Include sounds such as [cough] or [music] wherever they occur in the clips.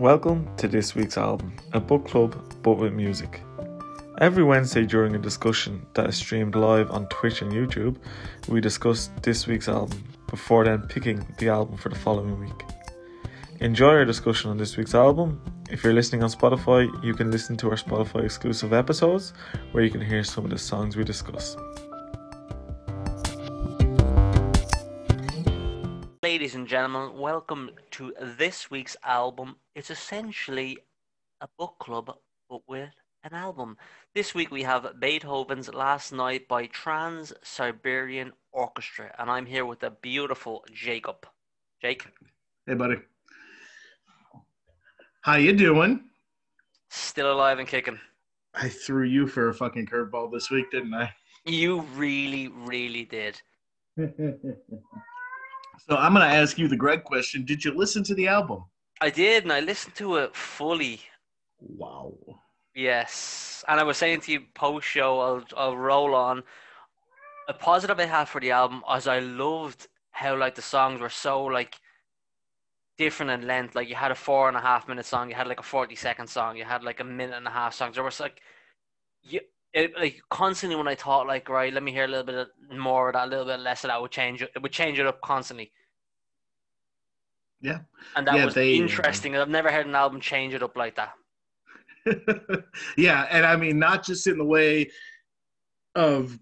Welcome to this week's album, a book club but with music. Every Wednesday during a discussion that is streamed live on Twitch and YouTube, we discuss this week's album before then picking the album for the following week. Enjoy our discussion on this week's album. If you're listening on Spotify, you can listen to our Spotify exclusive episodes where you can hear some of the songs we discuss. Gentlemen, welcome to this week's album. It's essentially a book club, but with an album. This week we have Beethoven's Last Night by Trans Siberian Orchestra, and I'm here with the beautiful Jacob. Jake, Hey, buddy. How you doing? still alive and kicking. I threw you for a fucking curveball this week, didn't I? You really, really did. [laughs] so I'm gonna ask you the Greg question. Did you listen to the album? I did, and I listened to it fully. Wow. Yes, and I was saying to you post show, I'll I'll roll on. A positive I had for the album was I loved how like the songs were so like different in length. Like you had a four and a half minute song, you had like a forty second song, you had like a minute and a half song. There was like you it, like constantly when I thought like right, let me hear a little bit of, more of that, a little bit less of that would change it. It would change it up constantly, Yeah. and that Yeah, was they, um, interesting. I've never heard an album change it up like that. [laughs] yeah, and I mean not just in the way of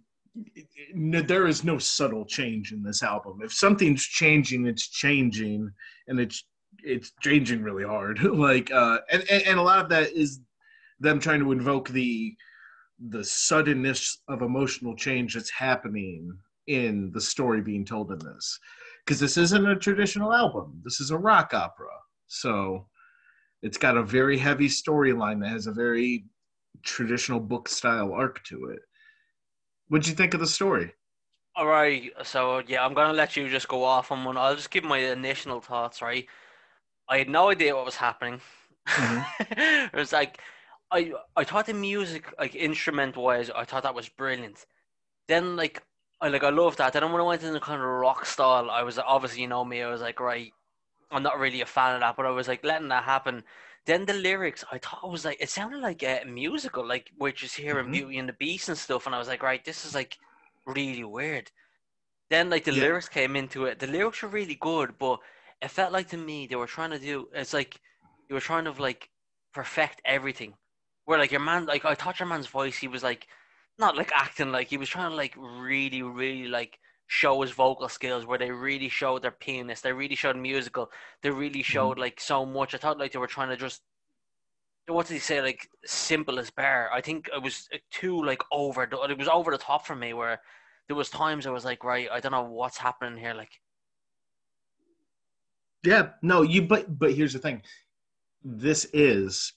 no, there is no subtle change in this album. If something's changing, it's changing, and it's it's changing really hard. [laughs] like, uh, and, and and a lot of that is them trying to invoke the the suddenness of emotional change that's happening in the story being told in this, because this isn't a traditional album. This is a rock opera, so it's got a very heavy storyline that has a very traditional book style arc to it. What'd you think of the story? All right, so yeah, I'm gonna let you just go off on one. I'll just give my initial thoughts. Right, I had no idea what was happening. Mm-hmm. [laughs] it was like I I thought the music, like instrument wise, I thought that was brilliant. Then like I like I loved that. Then when I went into kind of rock style, I was obviously you know me. I was like right, I'm not really a fan of that, but I was like letting that happen. Then the lyrics, I thought it was like it sounded like a musical, like we're just hearing Mhm. Beauty and the Beast and stuff, and I was like, right, this is like really weird. Then like the Yeah. lyrics came into it. The lyrics were really good, but it felt like to me they were trying to do. It's like they were trying to like perfect everything. Where like your man, like I thought your man's voice, he was like not like acting, like he was trying to like really, really like show his vocal skills. Where they really showed their pianist, they really showed musical, they really mm-hmm. showed like so much. I thought like they were trying to just what did he say? Like simple as bear. I think it was uh, too like over. the- It was over the top for me. Where there was times I was like, right, I don't know what's happening here. Like, Yeah, no, you but but here's the thing. This is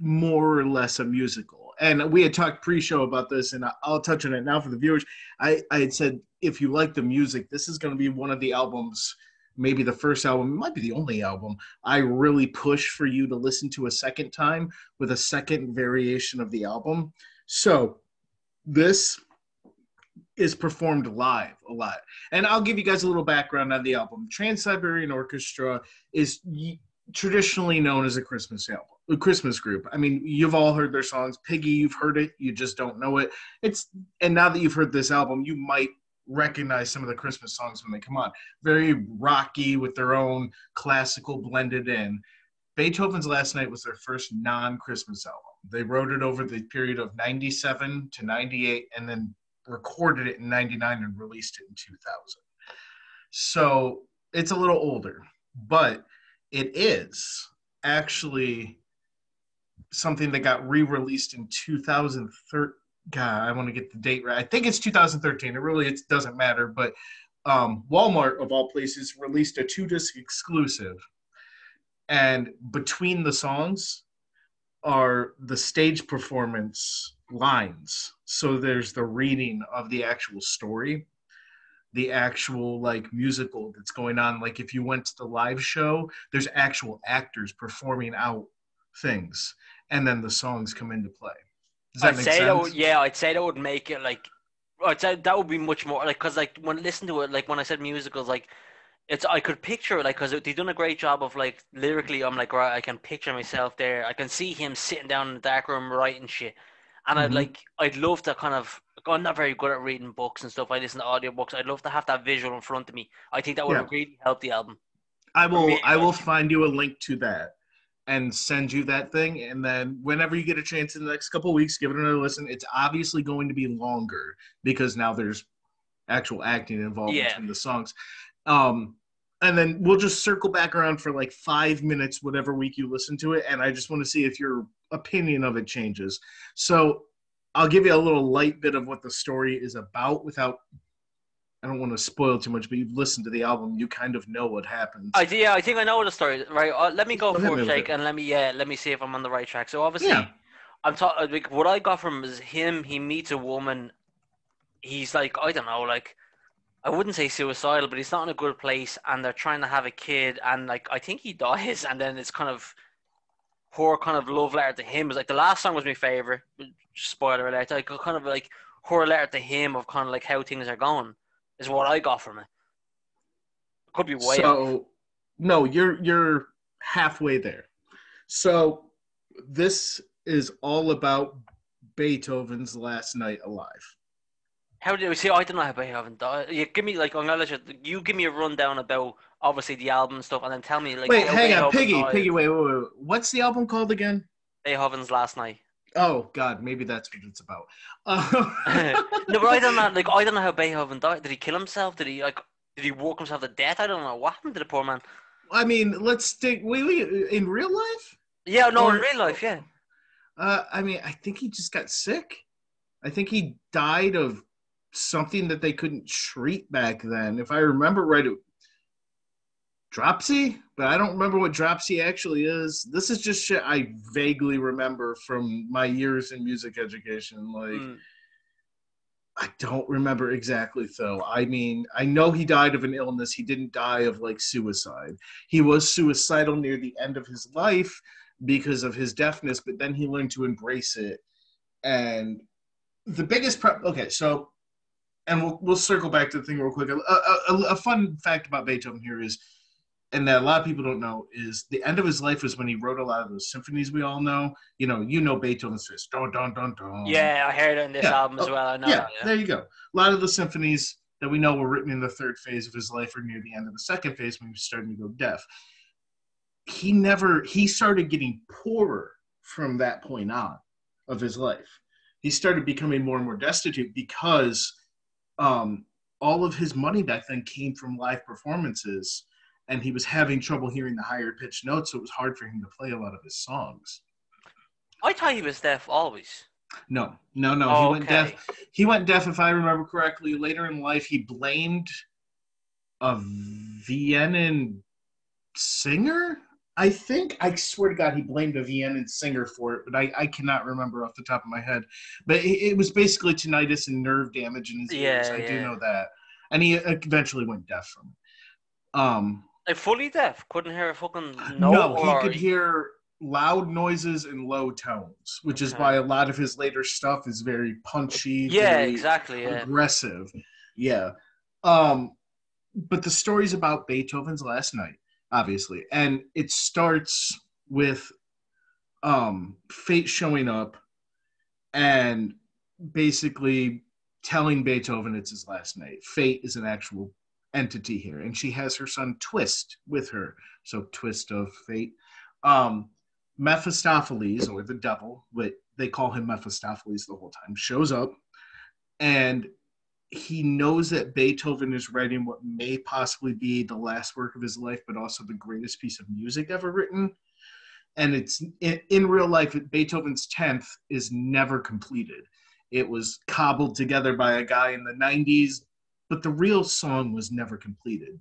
more or less a musical. And we had talked pre-show about this and I'll touch on it now for the viewers. I I had said if you like the music, this is going to be one of the albums maybe the first album, it might be the only album I really push for you to listen to a second time with a second variation of the album. So, this is performed live a lot. And I'll give you guys a little background on the album. Trans Siberian Orchestra is traditionally known as a Christmas album, Christmas group. I mean, you've all heard their songs. Piggy, you've heard it, you just don't know it. It's and now that you've heard this album, you might recognize some of the Christmas songs when they come on. Very rocky with their own classical blended in. Beethoven's Last Night was their first non-Christmas album. They wrote it over the period of 97 to 98 and then recorded it in 99 and released it in 2000. So it's a little older, but it is actually something that got re-released in 2013. God, I want to get the date right. I think it's 2013. It really it doesn't matter, but um, Walmart of all places released a two-disc exclusive, and between the songs are the stage performance lines. So there's the reading of the actual story, the actual like musical that's going on. Like if you went to the live show, there's actual actors performing out things, and then the songs come into play. Does that I'd make say sense? that would, yeah, I'd say that would make it like I'd say that would be much more like because like when I listen to it, like when I said musicals, like it's I could picture it like because they've done a great job of like lyrically. I'm like right, I can picture myself there. I can see him sitting down in the dark room writing shit, and I'd Mhm. like I'd love to kind of. I'm not very good at reading books and stuff. I listen to audiobooks. I'd love to have that visual in front of me. I think that would Yeah. really helped the album. I will me, I will find you a link to that and send you that thing and then whenever you get a chance in the next couple of weeks give it another listen. It's obviously going to be longer because now there's actual acting involved Yeah. between the songs. Um and then we'll just circle back around for like five minutes whatever week you listen to it and i just want to see if your opinion of it changes. So i'll give you a little light bit of what the story is about without i don't want to spoil too much but you've listened to the album you kind of know what happens I yeah, I think I know the story. Right, uh, let me go me for with Shake and let me yeah, let me see if I'm on the right track. So obviously, Yeah. I'm talking. Like, what I got from is him. He meets a woman. He's like I don't know, like I wouldn't say suicidal, but he's not in a good place, and they're trying to have a kid, and like I think he [laughs] dies, and then it's kind of her kind of love letter to him. Is like the last song was my favorite. Spoiler alert! Like kind of like her letter to him of kind of like how things are going is what I got from it. Could be way off. so no you're you're halfway there so this is all about beethoven's last night alive How do you see? I don't know how Beethoven died. You give me like I'm gonna let you. You give me a rundown about obviously the album and stuff, and then tell me like. wait hang on piggy died. piggy wait, wait wait what's the album called again Beethoven's last night. Oh god maybe that's what it's about uh, [laughs] No, but I don't know. Like I don't know how Beethoven died. Did he kill himself? Did he like? Did he walk himself to death? I don't know. What happened to the poor man? i mean let's stick wait, wait in real life Yeah, no, in real life, yeah. uh i mean i think he just got sick i think he died of something that they couldn't treat back then if i remember right it, dropsy? But i don't remember what dropsy actually is. This is just shit i vaguely remember from my years in music education. Like Mm. i don't remember exactly though. I mean i know he died of an illness. He didn't die of like suicide. He was suicidal near the end of his life because of his deafness but then he learned to embrace it. And the biggest pro- okay so and we'll, we'll circle back to the thing real quick. A, a, a, a fun fact about beethoven here is and that a lot of people don't know is the end of his life was when he wrote a lot of those symphonies we all know you know you know beethoven's fifth dun, dun, dun, dun. Yeah, I heard it in this Yeah. album as Oh, well. I know. yeah, yeah. there you go. A lot of the symphonies that we know were written in the third phase of his life or near the end of the second phase when he was starting to go deaf. He never he started getting poorer from that point on of his life. He started becoming more and more destitute because um, all of his money back then came from live performances and he was having trouble hearing the higher pitched notes, so it was hard for him to play a lot of his songs. I thought he was deaf always. No, no, no. Oh, he went okay. deaf. He went deaf, if I remember correctly. Later in life, he blamed a Viennan singer. I think. I swear to God, he blamed a Viennan singer for it, but I, I cannot remember off the top of my head. But it, it was basically tinnitus and nerve damage in his ears. Yeah, I do know that. And he eventually went deaf from it. Um, Like fully deaf, couldn't hear a fucking [sighs] note. no, he could hear loud noises and low tones, which is why a lot of his later stuff is very punchy. Yeah, very exactly. Yeah. aggressive. Yeah. Um, but the story's about Beethoven's last night, obviously, and it starts with um, fate showing up and basically telling Beethoven it's his last night. Fate is an actual entity here, and she has her son Twist with her. So Twist of Fate. Um, Mephistopheles, or the devil, but they call him Mephistopheles the whole time, shows up, and he knows that Beethoven is writing what may possibly be the last work of his life, but also the greatest piece of music ever written. And it's in, in real life, Beethoven's 10th is never completed. It was cobbled together by a guy in the 90s, but the real song was never completed.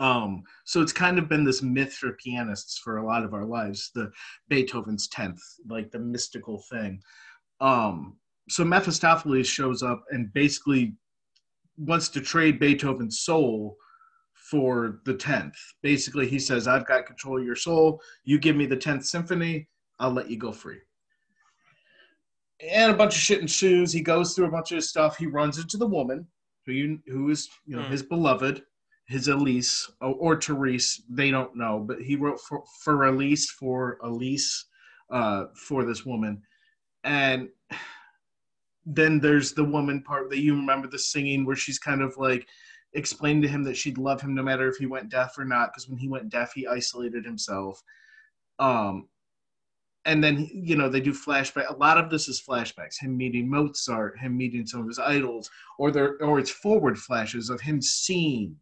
Um, so it's kind of been this myth for pianists for a lot of our lives, the Beethoven's 10th, like the mystical thing. Um, so Mephistopheles shows up and basically wants to trade Beethoven's soul for the 10th. Basically, he says, I've got control of your soul. You give me the 10th symphony, I'll let you go free. And a bunch of shit ensues. He goes through a bunch of stuff. He runs into the woman who you who is you know Hmm. his beloved, his Elise or, or Therese, they don't know, but he wrote for, for Elise for Elise uh, for this woman. And then there's the woman part that you remember the singing where she's kind of like explained to him that she'd love him no matter if he went deaf or not because when he went deaf he isolated himself um and then you know they do flashback a lot of this is flashbacks him meeting mozart him meeting some of his idols or there or it's forward flashes of him seeing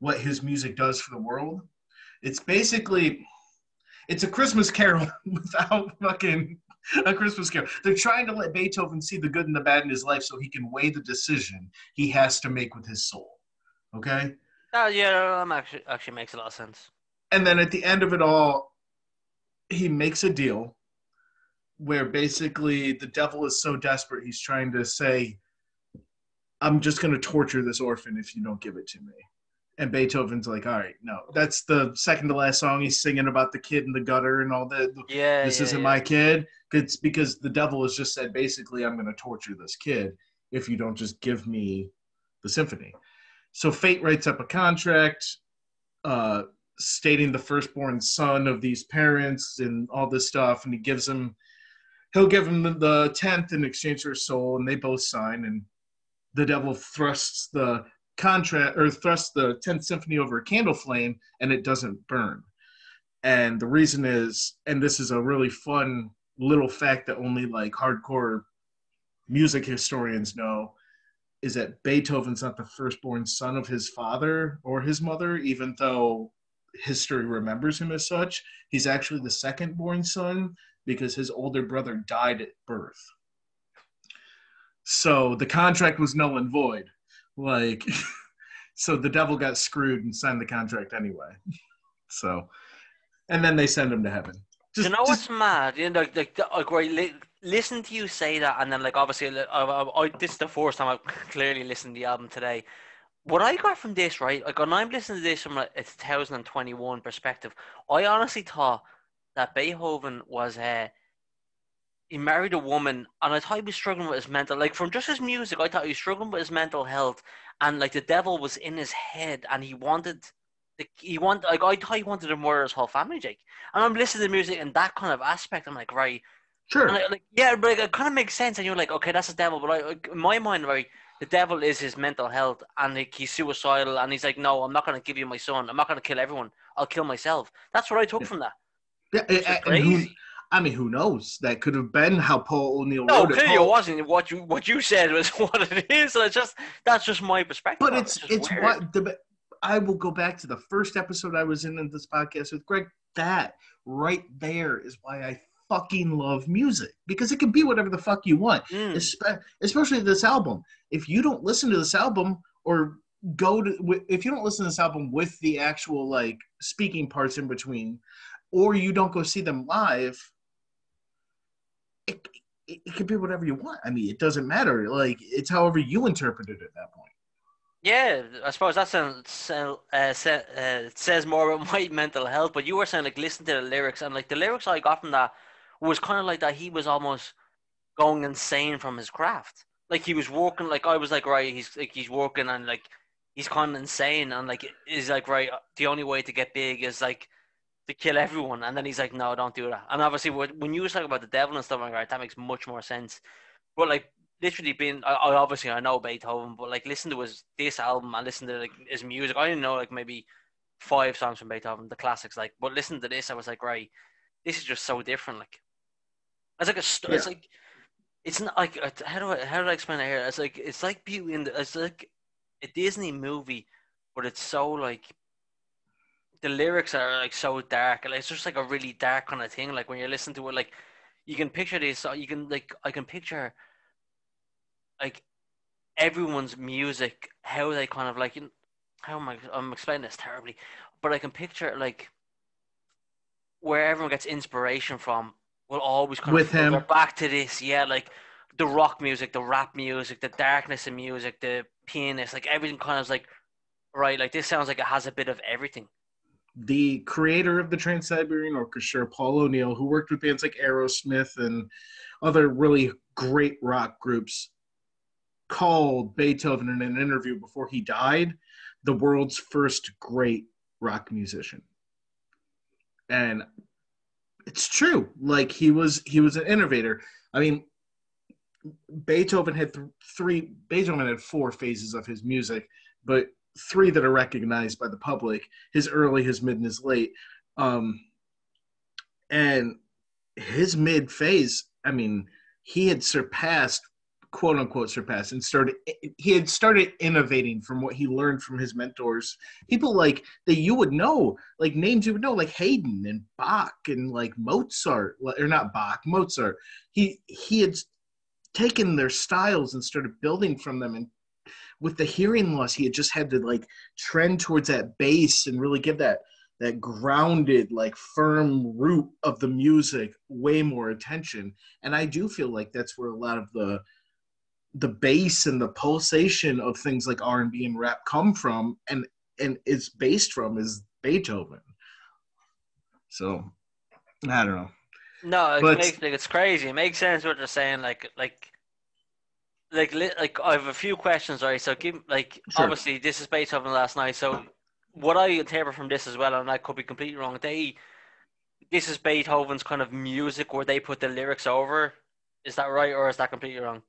what his music does for the world. It's basically it's a christmas carol [laughs] without fucking a christmas carol. They're trying to let beethoven see the good and the bad in his life so he can weigh the decision he has to make with his soul okay? Uh, yeah, that actually actually makes a lot of sense. and then at the end of it all he makes a deal where basically the devil is so desperate he's trying to say i'm just going to torture this orphan if you don't give it to me. And beethoven's like all right no. That's the second to last song. He's singing about the kid in the gutter and all that Yeah, this yeah, isn't yeah. my kid. It's because the devil has just said basically i'm going to torture this kid if you don't just give me the symphony. So fate writes up a contract uh, stating the firstborn son of these parents and all this stuff and he gives him he'll give him the- the 10th in exchange for his soul and they both sign and the devil thrusts the contract or thrusts the 10th symphony over a candle flame and it doesn't burn. And the reason is and this is a really fun little fact that only like hardcore music historians know is that beethoven's not the firstborn son of his father or his mother even though history remembers him as such. He's actually the second born son because his older brother died at birth. So the contract was null and void. Like [laughs] so the devil got screwed and signed the contract anyway. [laughs] So and then they send him to heaven. Just, you know just- what's mad? You know, like, like, like where li- listen to you say that, and then like obviously, I, I, I, this is the first time I've [laughs] clearly listened to the album today. What I got from this, right? Like when I'm listening to this from like, a 2021 perspective, I honestly thought that Beethoven was uh, he married a woman, and I thought he was struggling with his mental. Like from just his music, I thought he was struggling with his mental health, and like the devil was in his head, and he wanted. Like, he wanted, like I thought he wanted to murder his whole family, Jake. And I'm listening to music in that kind of aspect. I'm like, right, sure and I, like, yeah, but like, it kind of makes sense. And you're like, okay, that's the devil. But I, like, in my mind, right, the devil is his mental health, and like, he's suicidal. And he's like, no, I'm not going to give you my son. I'm not going to kill everyone. I'll kill myself. That's what I took Yeah. from that. yeah, is and- eh, eh, and who- crazy. I mean, who knows? That could have been how Paul O'Neill No, wrote it. clearly it Paul- wasn't. What you what you said was [laughs] what it is. So it's just that's just my perspective. but on it. it's it's what the I will go back to the first episode I was in in this podcast with Greg. That right there is why I fucking love music because it can be whatever the fuck you want. Mm. Espe- especially this album. If you don't listen to this album or go to if you don't listen to this album with the actual like speaking parts in between, or you don't go see them live, it, it, it could be whatever you want. I mean, it doesn't matter. Like it's however you interpret it at that point. Yeah, I suppose that sounds uh, sa- uh, says more about [laughs] my mental health. But you were saying like listen to the lyrics, and like the lyrics I got from that was kind of like that he was almost going insane from his craft. Like he was working, like I was like right, he's like he's working and like he's kind of insane, and like he's like right, the only way to get big is like to kill everyone, and then he's like no, don't do that. And obviously when you was talking about the devil and stuff like that, that makes much more sense. But like literally being I, I obviously I know Beethoven, but like listen to his this album and listen to like his music. I didn't know like maybe five songs from Beethoven, the classics. Like, but listen to this, I was like, right, this is just so different. Like, it's like a st- it's like it's not like uh, how do I how do I explain it here? It's like it's like Beauty in the it's like a Disney movie, but it's so like the lyrics are like so dark. Like, it's just like a really dark kind of thing. Like when you listen to it, like you can picture this. You can like I can picture like everyone's music, how they kind of like. you- How am I? I'm explaining this terribly, but I can picture like where everyone gets inspiration from. Will always kind With of him. back to this, yeah, like the rock music, the rap music, the darkness in music, the pianist, like everything kind of is like, right, like this sounds like it has a bit of everything. the creator of the Trans Siberian Orchestra, Paul O'Neill, who worked with bands like Aerosmith and other really great rock groups, called Beethoven in an interview before he died the world's first great rock musician. And it's true. Like he was he was an innovator. I mean, Beethoven had th- three Beethoven had four phases of his music, but three that are recognized by the public, his early, his mid, and his late. Um and his mid phase, I mean, he had surpassed quote unquote surpassed and started he had started innovating from what he learned from his mentors. People like that you would know like names you would know like Haydn and Bach and like Mozart or not Bach Mozart. He he had taken their styles and started building from them and with the hearing loss he had just had to like trend towards that bass and really give that that grounded like firm root of the music way more attention. And i do feel like that's where a lot of the the bass and the pulsation of things like r&b and rap come from and and it's based from is beethoven so i don't know No, it But- makes like it's crazy. It makes sense what they're saying. Like like like li- like I have a few questions, right? So give like Sure. obviously this is Beethoven last night. So what I interpret from this as well, and I could be completely wrong. They this is Beethoven's kind of music where they put the lyrics over. Is that right, or is that completely wrong?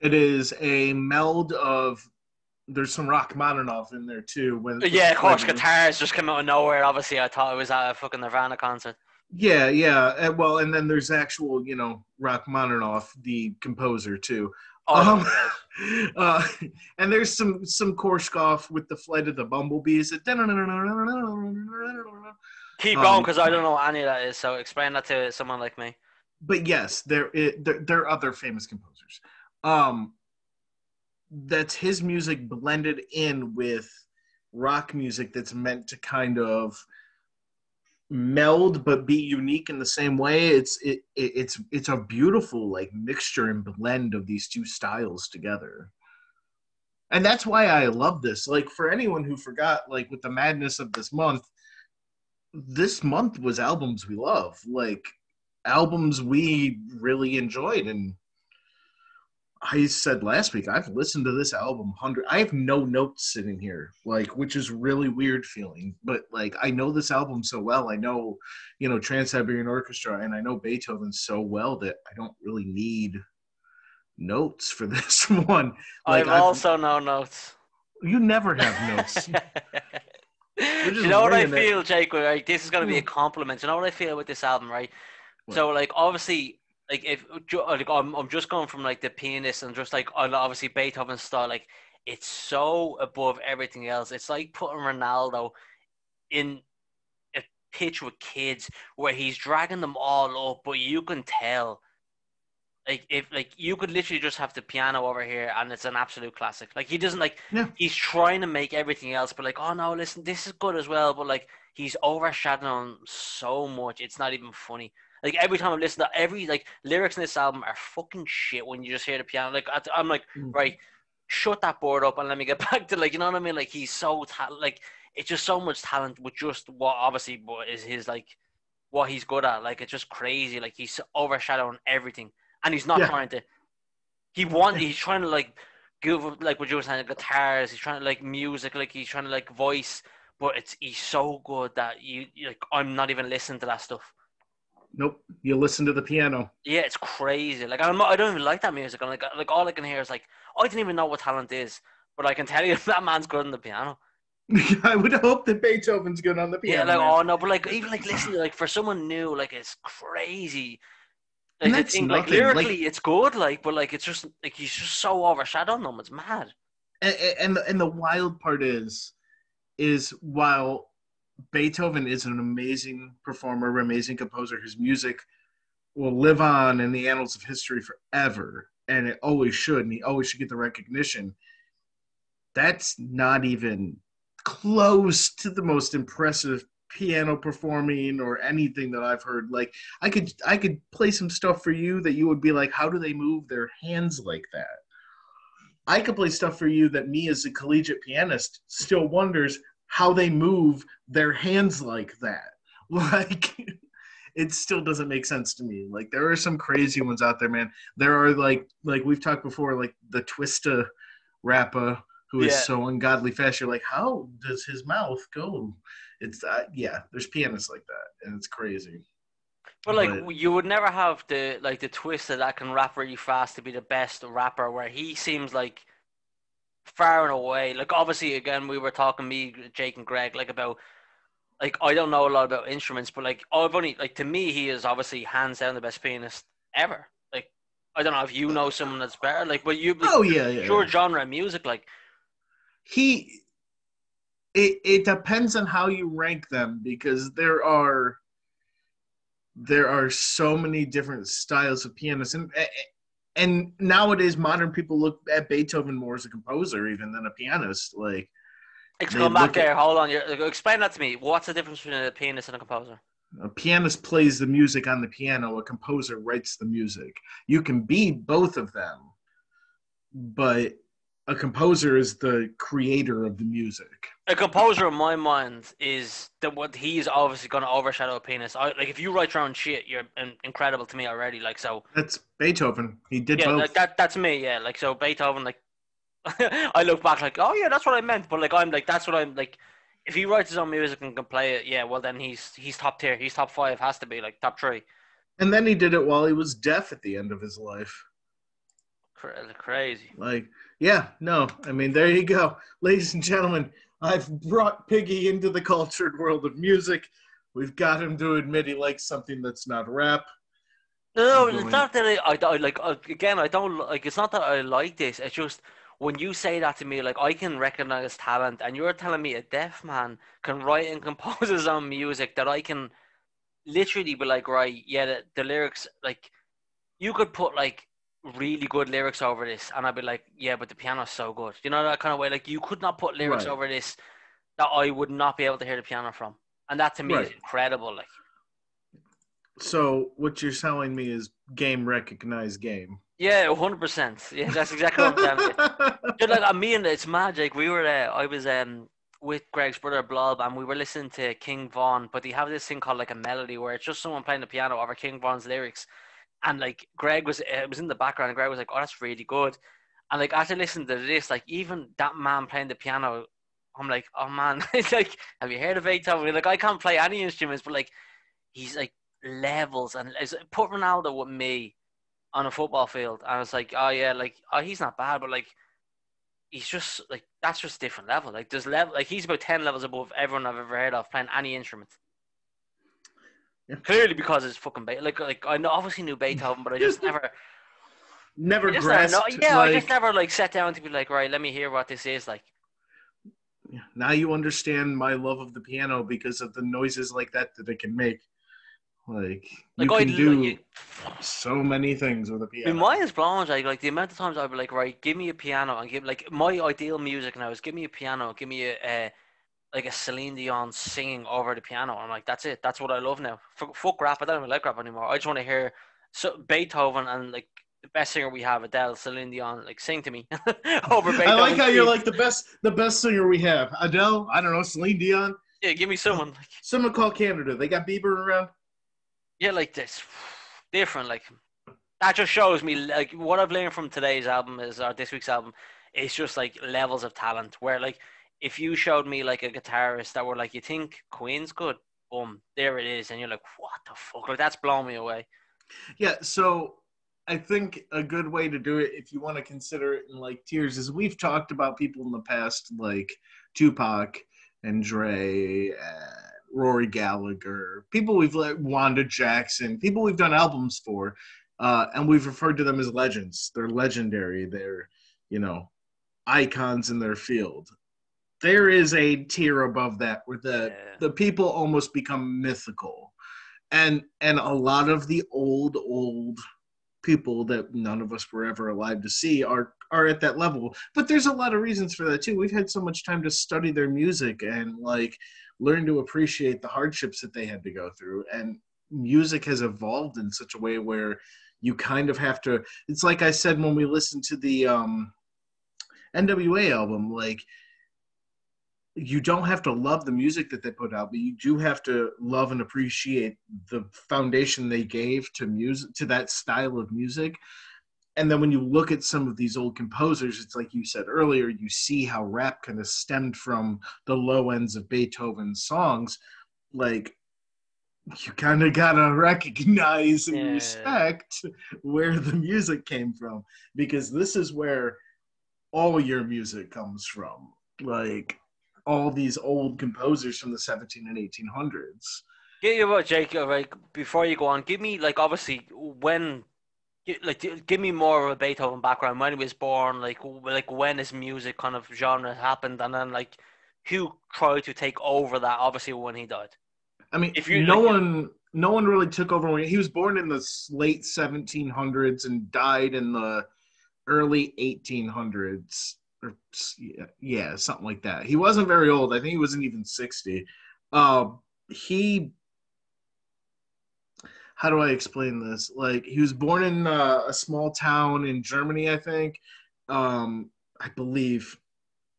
It is a meld of there's some Rachmaninoff in there too when Yeah, of course, guitars just come out of nowhere. Obviously, I thought it was at a fucking Nirvana concert. Yeah, yeah. And, well, and then there's actual, you know, Rachmaninoff, the composer too. Oh, Um, [laughs] uh, and there's some some Korsakov with the flight of the bumblebees. keep um, going because I don't know what any of that is. So explain that to someone like me. But yes, there it, there, there are other famous composers. Um, that's his music blended in with rock music that's meant to kind of meld but be unique in the same way. It's it, it it's it's a beautiful like mixture and blend of these two styles together. And that's why i love this. Like for anyone who forgot like with the madness of this month this month was albums we love like albums we really enjoyed and I said last week I've listened to this album hundred. I have no notes sitting here, like which is really weird feeling. But like I know this album so well. I know, you know, Trans Siberian Orchestra, and I know Beethoven so well that I don't really need notes for [laughs] this one. Like, I've I've- also no notes. You never have notes. [laughs] You know what I it. feel, Jake? Right, this is going to be a Hmm. compliment. You know what I feel with this album, right? What? So, like, obviously, like if uh, like I'm, I'm just going from like the pianist and just like obviously Beethoven's style, like it's so above everything else. It's like putting Ronaldo in a pitch with kids where he's dragging them all up, but you can tell. Like if like you could literally just have the piano over here and it's an absolute classic. Like he doesn't like Yeah. he's trying to make everything else, but like, oh no, listen, this is good as well. But like he's overshadowing so much, it's not even funny. Like every time I listen to every like lyrics in this album are fucking shit when you just hear the piano. Like I'm like, Mm. right, shut that board up and let me get [laughs] back to like you know what I mean. Like he's so ta- like it's just so much talent with just what obviously what is his like what he's good at. Like it's just crazy. Like he's overshadowing everything, and he's not Yeah. trying to. He want he's trying to like give like what you were saying guitars. He's trying to like music. Like he's trying to like voice. But it's he's so good that you- like I'm not even listening to that stuff. Nope. You listen to the piano. Yeah, it's crazy. Like I'm not, I don't even like that music. I'm like uh, like all I can hear is like I didn't even know what talent is, but I can tell you [laughs] that man's good on the piano. [laughs] I would hope that Beethoven's good on the piano. Yeah, like man. oh no, but like even like listen to like for someone new, like it's crazy. Like, And that's think, like nothing, like- lyrically, it's good. Like, but like it's just like he's just so overshadowing them. It's mad. and, and the- and the wild part is is while Beethoven is an amazing performer, amazing composer, his music will live on in the annals of history forever, and it always should, and he always should get the recognition. That's not even close to the most impressive piano performing or anything that I've heard. Like I could I could play some stuff for you that you would be like, how do they move their hands like that? I could play stuff for you that me as a collegiate pianist still wonders how they move their hands like that. [laughs] Like it still doesn't make sense to me. Like there are some crazy ones out there, man. There are like like we've talked before, like the Twista rapper who is Yeah. so ungodly fast. You're like, how does his mouth go? It's so ungodly fast. You're like, how does his mouth go? It's uh, yeah. There's pianists like that, and it's crazy. But like But- you would never have the like the twist that that can rap really fast to be the best rapper, where he seems like far and away. Like obviously, again, we were talking me, Jake, and Greg like about like I don't know a lot about instruments, but like I've only like to me, he is obviously hands down the best pianist ever. Like I don't know if you know someone that's better. Like, but you Oh yeah, yeah. your yeah. genre of music, like he it, it depends on how you rank them because there are there are so many different styles of pianists and eh, eh, and nowadays modern people look at beethoven more as a composer even than a pianist like go back look at- Hold on. You're, explain that to me. What's the difference between a pianist and a composer? a pianist plays the music on the piano a composer writes the music you can be both of them but a composer is the creator of the music A composer, in my mind, is that what he's obviously going to overshadow a penis. I, like if you write your own shit, you're in, incredible to me already. Like so, that's beethoven he did yeah, both like that. That's me. Yeah, like so Beethoven. Like [laughs] I look back, like oh yeah, that's what I meant. But like I'm like that's what I'm like. If he writes his own music and can play it, yeah, well then he's he's top tier. He's top five. Has to be like top three. And then he did it while he was deaf at the end of his life. Crazy. Like, yeah, no, I mean, there you go. Ladies and gentlemen, I've brought Piggy into the cultured world of music. We've got him to admit he likes something that's not rap. No, it's not that I, I, I like uh, again. I don't like. It's not that I like this. It's just when you say that to me, like I can recognize talent, and you're telling me a deaf man can write and [laughs] compose his own music that I can literally be like, right, yeah, the, the lyrics, like you could put like really good lyrics over this, and I'd be like, yeah, but the piano's so good. You know that kind of way. Like you could not put lyrics Right. over this that I would not be able to hear the piano from, and that to me is incredible. Like. So, what you're telling me is game recognized game. Yeah, hundred percent. Yeah, that's exactly what I'm telling you. [laughs] Just like uh, me and it's magic. We were uh, I was um with Greg's brother Blob and we were listening to King Von, but they have this thing called like a melody where it's just someone playing the piano over King Von's lyrics, and like Greg was uh, it was in the background. and Greg was like, "Oh, that's really good," and like after listening to this, like even that man playing the piano, I'm like, "Oh man, [laughs] it's like, have you heard of Beethoven?" Like I can't play any instruments, but like he's like levels and it's, put Ronaldo with me on a football field, and it's like, oh yeah, like oh he's not bad, but like he's just like that's just a different level. Like there's level, like he's about ten levels above everyone I've ever heard of playing any instrument. Clearly because it's fucking Be- like like I know, obviously knew Beethoven, but I just never, Never I just never grasped. know, yeah, I just never like sat down to be like, right, let me hear what this is like. now you understand my love of the piano because of the noises like that that it can make. Like, Like you I can do you, so many things with a piano. mean, mine is blown. Like, like the amount of times I'd be like, right, give me a piano and give like my ideal music now is give me a piano, give me a, a like a Celine Dion singing over the piano. I'm like, that's it. That's what I love now. Fuck, fuck rap. I don't even like rap anymore. I just want to hear so Beethoven and like the best singer we have, Adele, Celine Dion, like sing to me [laughs] over Beethoven. I like how you're like the best, the best singer we have. Adele, I don't know, Celine Dion. yeah, give me someone. Like, [laughs] Someone call Canada. They got Bieber around. yeah, like this [sighs] different. Like that just shows me like what I've learned from today's album is or this week's album. It's just like levels of talent. Where like if you showed me like a guitarist that were like, you think Queen's good, boom, there it is, and you're like, what the fuck? Like that's blown me away. Yeah, so I think a good way to do it, if you want to consider it in like tiers, is we've talked about people in the past like Tupac and Dre, and Rory Gallagher, people we've like Wanda Jackson, people we've done albums for, uh, and we've referred to them as legends. They're legendary. They're you know icons in their field. There is a tier above that where the Yeah. the people almost become mythical. And and a lot of the old old people that none of us were ever alive to see are are at that level. But there's a lot of reasons for that too. We've had so much time to study their music and like learn to appreciate the hardships that they had to go through. And music has evolved in such a way where you kind of have to it's like i said when we listened to the um nwa album like you don't have to love the music that they put out, but you do have to love and appreciate the foundation they gave to music to that style of music. and then when you look at some of these old composers, it's like you said earlier, you see how rap kind of stemmed from the low ends of Beethoven's songs. Like you kind of gotta recognize and Yeah. respect where the music came from because this is where all your music comes from. Like all these old composers from the 17 and 1800s. Give you what, Jake. uh, Like before you go on, give me like obviously when, like give me more of a Beethoven background. When he was born, like like when his music kind of genre happened, and then like who tried to take over that. Obviously, when he died. I mean, If you- no like- one, no one really took over when he was born in the late 1700s and died in the early 1800s, or yeah, yeah, something like that. He wasn't very old. I think he wasn't even 60. Uh, he, how do I explain this? Like, he was born in uh, a small town in Germany, I think. Um, I believe.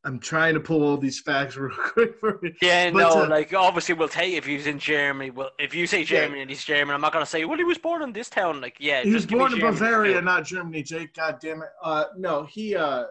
I'm trying to pull all these facts [laughs] real quick for me. Yeah, But, no, uh, like obviously we'll tell you if he's in Germany. Well, if you say Yeah. Germany and he's German, I'm not gonna say well he was born in this town. Like yeah, he was born in Germany Bavaria, not Germany. Jake, God damn it. Uh, no, he uh,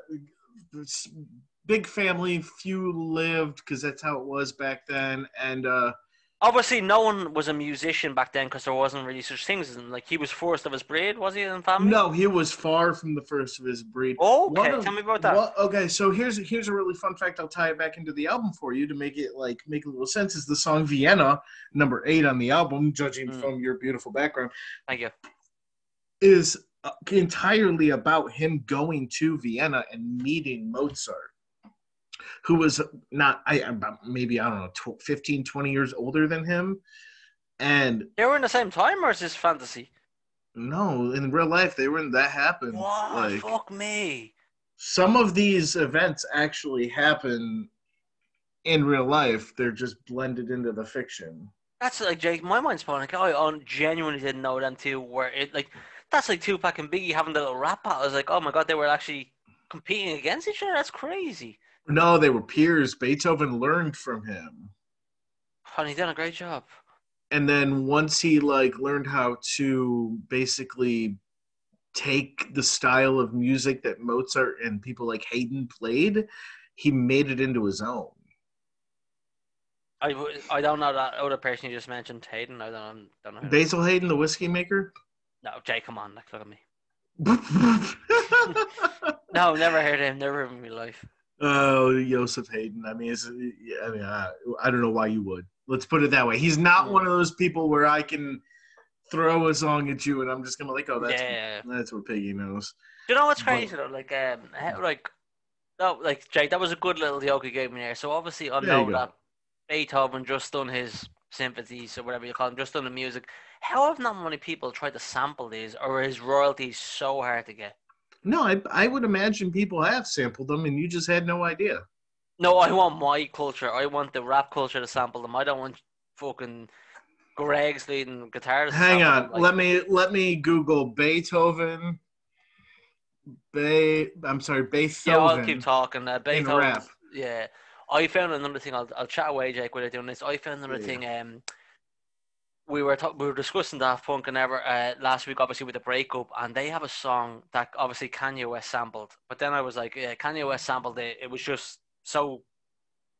big family, few lived because that's how it was back then. And uh, Obviously, no one was a musician back then because there wasn't really such things him. Like he was first of his breed, was he in family? no, he was far from the first of his breed. Oh, okay, of- tell me about that. Well, okay, so here's here's a really fun fact. I'll tie it back into the album for you to make it like make a little sense. Is the song Vienna, number eight on the album, judging Mm. from your beautiful background, Thank you. is entirely about him going to Vienna and meeting Mozart, who was not, I maybe, I don't know, tw- 15, 20 years older than him. And They were in the same time, or is this fantasy? no, in real life, they were that happened. What? Like, Fuck me. some of these events actually happen in real life, they're just blended into the fiction. That's like Jake. My mind's blown. Like I genuinely didn't know them two. Where it like that's like Tupac and Biggie having the little rap battle. I was like, oh my god, they were actually competing against each other. That's crazy. No, they were peers. Beethoven learned from him. And he done a great job. and then once he like learned how to basically take the style of music that Mozart and people like Haydn played, he made it into his own. I, I don't know that other person you just mentioned, Hayden. I don't don't know. Basil Hayden, the whiskey maker. No, Jay, come on, like, look at me. [laughs] No, never heard of him. Never in my life. oh, Joseph Haydn. I mean, it's, I mean, I, I don't know why you would. Let's put it that way. He's not one of those people where I can throw a song at you and I'm just gonna like, oh, that's yeah. that's what Piggy knows. You know what's But- crazy though? Like, um, how- like, no, like Jake, that was a good little joke you gave me there. So obviously, I know that Beethoven just done his symphonies or whatever you call them, just on the music. How have not many people tried to sample these, or is royalties so hard to get? No, I, I would imagine people have sampled them and you just had no idea. No, I want my culture. I want the rap culture to sample them. I don't want fucking Greg's leading guitars. Hang on, like- let me let me Google Beethoven. Be, I'm sorry, Beethoven. Yeah, I'll keep talking. Uh, Beethoven. Yeah, I found another thing. I'll I'll chat away, Jake, while you're doing this. I found another Yeah. thing. Um, we were talk- we were discussing Daft Punk and ever uh, last week, obviously with the breakup, and they have a song that obviously Kanye West sampled. But then I was like, yeah, Kanye West sampled it. It was just so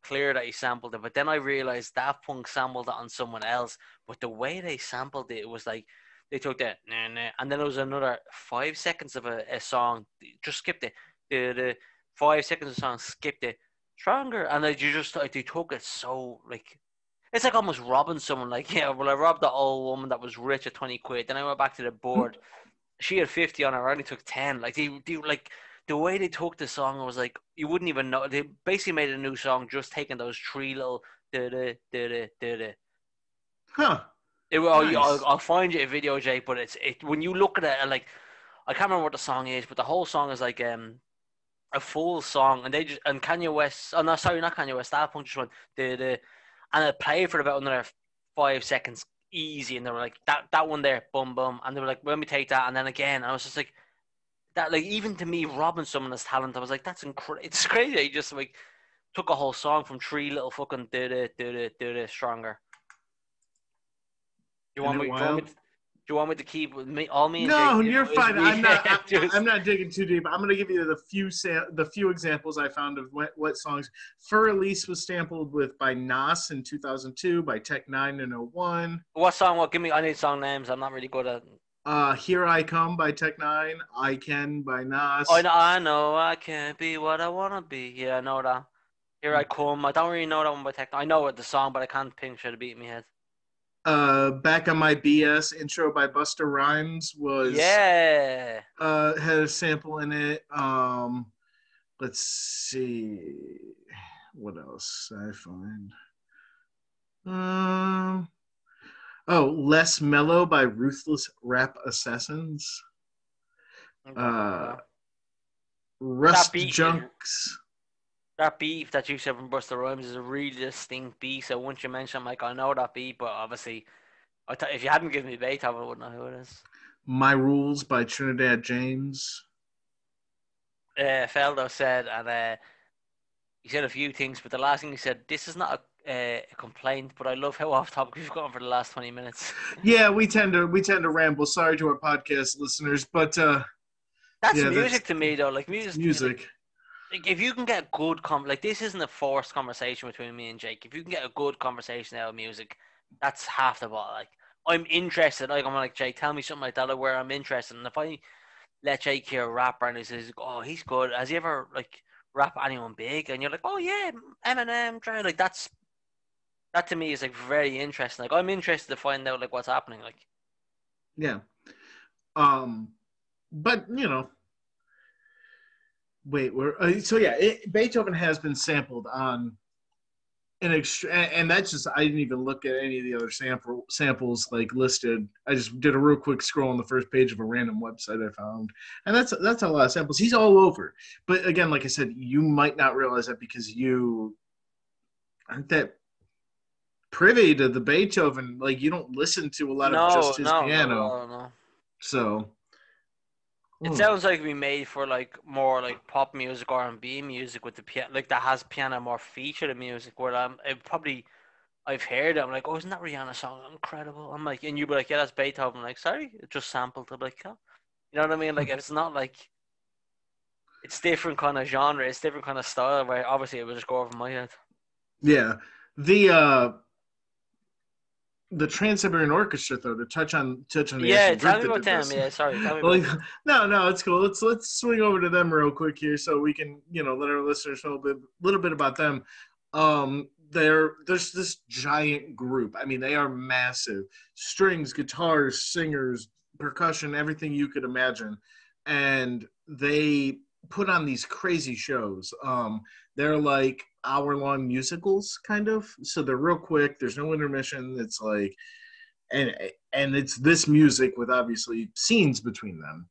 clear that he sampled it. But then I realized Daft Punk sampled it on someone else. But the way they sampled it, it was like they took that nah, nah, and then there was another five seconds of a, a song. Just skipped it. The, the five seconds of the song, skipped it. Stronger, and like you just like they took it so like it's like almost robbing someone. Like [laughs] yeah, well I robbed the old woman that was rich at twenty quid. Then I went back to the board. she had fifty on her. I only took ten. Like they, they like the way they took the song was like you wouldn't even know. They basically made a new song just taking those three little da da da da da da. Huh. It, I'll, Nice. I'll, I'll find you a video, Jake. But it's it when you look at it, like I can't remember what the song is, but the whole song is like um a full song, and they just and Kanye West. Oh no, sorry, not Kanye West. Daft Punk just went the the, and it played for about another five seconds, easy, and they were like that that one there, boom boom, and they were like, let me take that, and then again, I was just like that. Like even to me, robbing someone's talent, I was like, that's incredible. It's crazy. He just like took a whole song from three little fucking did it did it did it stronger. You want me? you want me to- you want me to keep with me all me? And No, Jake you're do is fine. [laughs] I'm not. I'm, just- I'm not digging too deep. I'm gonna give you the few sa- the few examples I found of what, what songs. Fur Elise" was sampled with by Nas in 2002, by Tech N9ne in 01. What song? What? Give me. I need song names. I'm not really good at. Uh, "Here I Come" by Tech N9ne. "I Can" by Nas. I know. I know. I can't be what I wanna be. Yeah, I know that. Here Hmm. I come. I don't really know that one by Tech. I know it, the song, but I can't picture the beat in my head. Uh, "Back on My BS" intro by Busta Rhymes was Yeah. uh had a sample in it. Um, let's see what else I find. Um, oh, "Less Mellow" by Ruthless Rap Assassins. Uh, Rust Junks. That beat that you said from Busta Rhymes is a really distinct beat. So once you mention, I'm like, I know that beat, but obviously, I th- if you hadn't given me Beethoven, I wouldn't know who it is. My Rules by Trinidad James. Uh, Feldo said, and uh, he said a few things, but the last thing he said, this is not a, uh, a complaint, but I love how [laughs] off topic we've gone for the last 20 minutes. [laughs] Yeah, we tend to we tend to ramble. Sorry to our podcast listeners, but uh That's Yeah, music that's- to me, though. Like, music. music. Like if you can get a good com like this isn't a forced conversation between me and Jake. If you can get a good conversation out of music, that's half the ball. Like I'm interested. Like I'm like Jake, tell me something like that where I'm interested. And if I let Jake hear a rapper and he says, "Oh, he's good," has he ever like rap anyone big? And you're like, "Oh yeah, Eminem, Dre." Like that's that to me is like very interesting. Like I'm interested to find out like what's happening. Like Yeah. Um, but you know, wait, we're uh, so yeah. It, Beethoven has been sampled on an extra, and, that's just I didn't even look at any of the other sample samples like listed. I just did a real quick scroll on the first page of a random website I found, and that's that's a lot of samples. He's all over. But again, like I said, you might not realize that because you aren't that privy to the Beethoven. Like you don't listen to a lot no, of just his no, piano. no, no, no. So It Hmm. sounds like we made for like more like pop music or R and B music with the piano, like that has piano more featured in music. Where I'm, it probably I've heard it. I'm like, oh, isn't that Rihanna song incredible? I'm like, and you'd be like, yeah, that's Beethoven. I'm like, sorry, it just sampled. I'm like, oh. you know what I mean? Like, it's not like it's different kind of genre. It's different kind of style. Where obviously it would just go over my head. yeah, the uh the Trans Siberian Orchestra though to touch on touch on the Yeah, tell me about them. this. Yeah, sorry, tell me [laughs] Well, about no, no, it's cool. Let's let's swing over to them real quick here, so we can you know let our listeners know a bit, little bit about them. Um, they're there's this giant group. I mean, they are massive. Strings, guitars, singers, percussion, everything you could imagine, and they put on these crazy shows. Um, they're like hour long musicals, kind of. So they're real quick. There's no intermission. It's like and and it's this music with obviously scenes between them.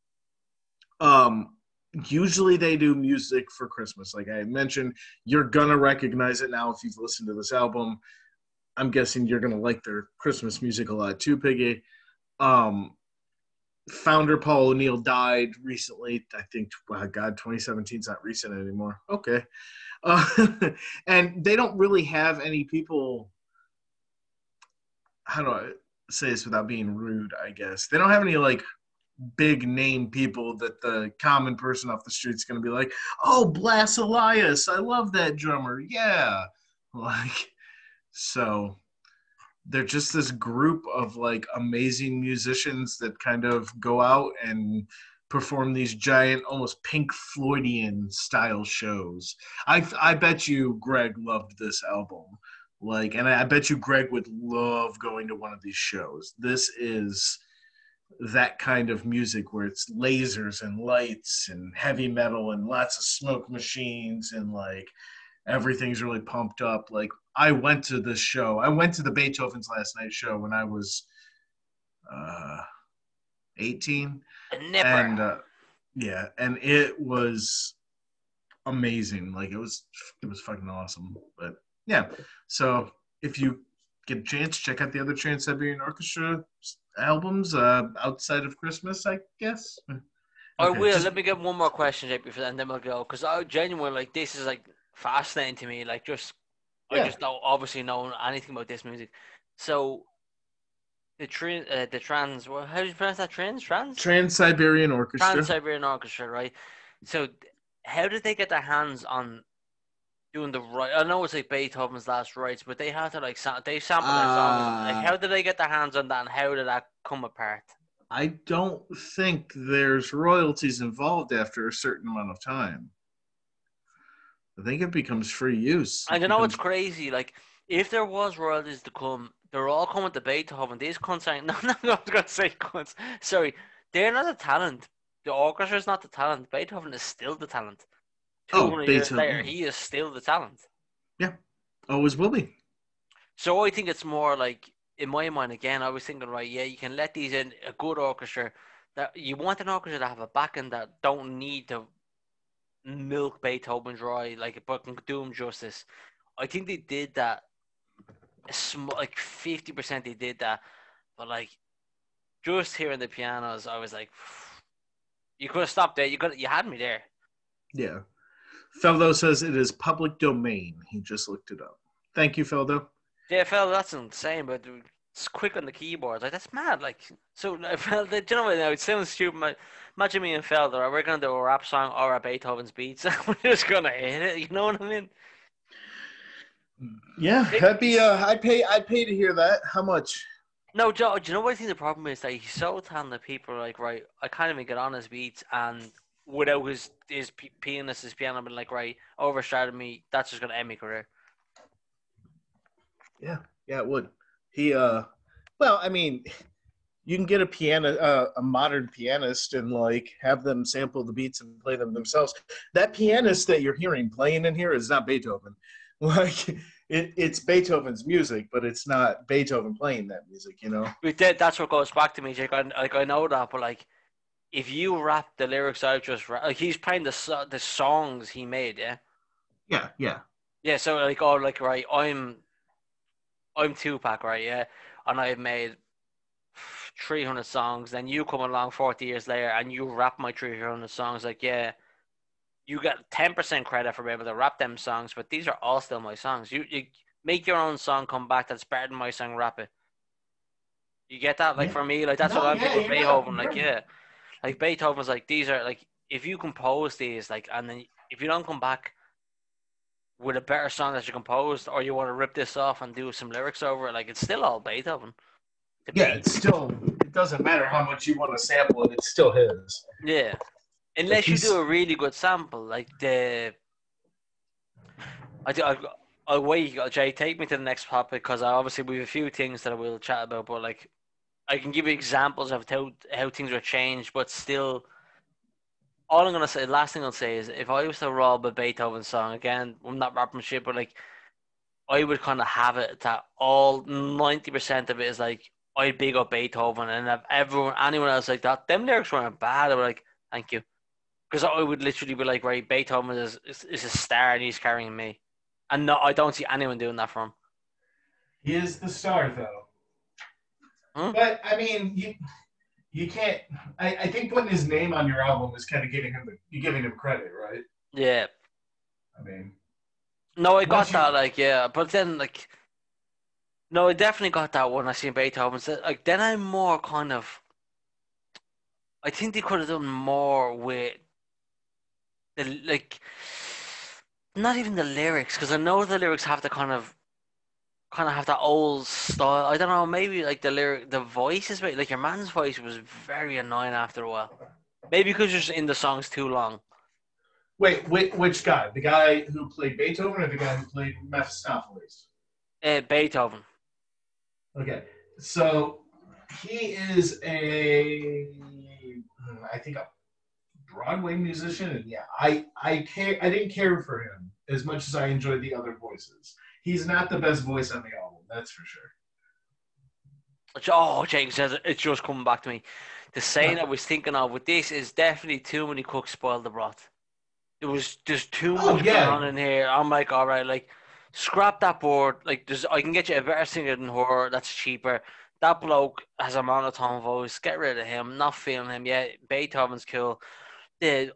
Um, usually they do music for Christmas, like I mentioned. You're gonna recognize it now if you've listened to this album. I'm guessing you're gonna like their Christmas music a lot too, Piggy. Um, founder Paul O'Neill died recently. I think, wow, God, 2017 is not recent anymore. Okay, uh, [laughs] and they don't really have any people. How do I say this without being rude? I guess they don't have any like big name people that the common person off the street's going to be like, "Oh, Blas Elias, I love that drummer." Yeah, [laughs] like so they're just this group of like amazing musicians that kind of go out and perform these giant almost pink floydian style shows. I i bet you greg loved this album. Like and i bet you greg would love going to one of these shows. This is that kind of music where it's lasers and lights and heavy metal and lots of smoke machines and like everything's really pumped up like i went to this show i went to the beethoven's last night show when i was uh 18 A and uh, yeah and it was amazing like it was it was fucking awesome but yeah so if you get a chance check out the other trans-siberian orchestra albums uh outside of christmas i guess I will. just- Let me get one more question, Jake, before and then we'll go. Because I genuinely like this is like fascinating to me. Like just, I just don't obviously know anything about this music. So, the train, uh, the trans. Well, how do you pronounce that? Trans, trans, Trans Siberian Orchestra. Trans Siberian Orchestra, right? So, how did they get their hands on doing the right? I know it's like Beethoven's Last Rites, but they had to like sa- they sampled their songs. Like, Ah. how did they get their hands on that, and how did that come apart? I don't think there's royalties involved after a certain amount of time. I think it becomes free use. And It you know what's crazy? Like, if there was royalties to come, they're all coming to Beethoven. These cunts ain't. [laughs] No, no, no, I was gonna say cunts. Sorry, they're not the talent. The orchestra is not the talent. Beethoven is still the talent. Oh, 200 years Beethoven. later, he is still the talent. Yeah. Always will be. So I think it's more like, in my mind, again, I was thinking, right, yeah, you can let these in a good orchestra. That you want an orchestra to have a backing that don't need to milk Beethoven dry, like, but can do him justice. I think they did that. sm- Like fifty percent, they did that, but like, just hearing the pianos, I was like, [sighs] you could have stopped there. You could, you had me there. Yeah. Feldo says it is public domain. He just looked it up. Thank you, Feldo. Yeah, fella, that's insane, but it's quick on the keyboard. Like that's mad. Like [laughs] so, I felt that. You know what? Now it sounds stupid. Imagine me and Feldo. We're gonna do a rap song or a Beethoven's beats. [laughs] we're just gonna hit it. You know what I mean? Yeah, that'd be. Uh, I'd pay. I'd pay to hear that. How much? No, Joe. Do you know what I think the problem is? That he's so talented. People are like, right, I can't even get on his beats, and without his his p- pianist, his piano, been like, right, overshadowed me. That's just gonna end my career. Yeah, yeah, it would. He. uh Well, I mean, you can get a piano, uh, a modern pianist, and like have them sample the beats and play them themselves. That pianist that you're hearing playing in here is not Beethoven. [laughs] Like it, it's Beethoven's music, but it's not Beethoven playing that music. You know. But that, that's what goes back to me, Jake. I, like I know that, but like, if you rap the lyrics out, just like he's playing the the songs he made, yeah, Yeah, yeah. yeah. So like, oh, like right, I'm, I'm Tupac, right, yeah, and I've made three hundred songs. Then you come along forty years later and you rap my three hundred songs. Like, yeah, you get ten percent credit for being able to rap them songs, but these are all still my songs. You you make your own song come back that's better than my song. Rap it. You get that? Like Yeah. for me, like that's No, what I'm yeah, with Beethoven, like yeah. yeah, like Beethoven's like these are like if you compose these like and then if you don't come back with a better song that you composed or you want to rip this off and do some lyrics over it, like it's still all Beethoven. Yeah, it's still. It doesn't matter how much you want to sample it. It's still his. Yeah. Unless you do a really good sample, like the. I do. I, I'll wait, Jay. Take me to the next topic because obviously we have a few things that I will chat about, but like, I can give you examples of how how things were changed, but still. All I'm gonna say, last thing I'll say is, if I was to rob a Beethoven song again, I'm not rapping shit, but like, I would kind of have it that all ninety percent of it is like I big up Beethoven, and if everyone, anyone else like that, them lyrics weren't bad. I was like, thank you, because I would literally be like, right, Beethoven is, is is a star and he's carrying me, and no, I don't see anyone doing that for him. He is the star, though. Hmm? But I mean, you you can't. I, I think putting his name on your album is kind of giving him the, you giving him credit, right? Yeah, I mean, no, I got you- that, like, yeah, but then like, no, I definitely got that one. I seen Beethoven. So, like, then I'm more kind of. I think they could have done more with the like, not even the lyrics, because I know the lyrics have to kind of, kind of have that old style. I don't know, maybe like the lyric, the voice is like your man's voice was very annoying after a while. Maybe because you're just in the songs too long. wait, wait, which guy? The guy who played Beethoven or the guy who played Mephistopheles? Uh, Beethoven. Okay, so he is a, hmm, think a Broadway musician, and yeah, I I care. I didn't care for him as much as I enjoyed the other voices. He's not the best voice on the album, that's for sure. Oh, Jake says it's just coming back to me. The saying I was thinking of with this is definitely too many cooks spoil the broth. There was just too Oh, much yeah. going on in here. I'm like, all right, like scrap that board. Like, there's I can get you a better singer than her. That's cheaper. That bloke has a monotone voice. Get rid of him. Not feeling him yet. Beethoven's cool. The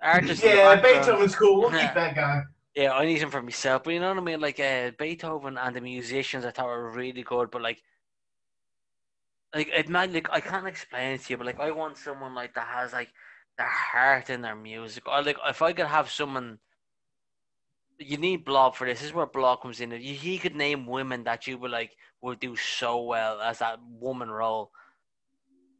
artist. the yeah, background- Beethoven's cool. We'll [laughs] keep that guy. Yeah, I need him for myself. But you know what I mean? Like uh, Beethoven and the musicians, I thought were really good. But like, like it might like I can't explain it to you, but like I want someone like that has like their heart in their music. Or like if I could have someone you need Blob for this. This is where Blob comes in. He could name women that you would like would do so well as that woman role.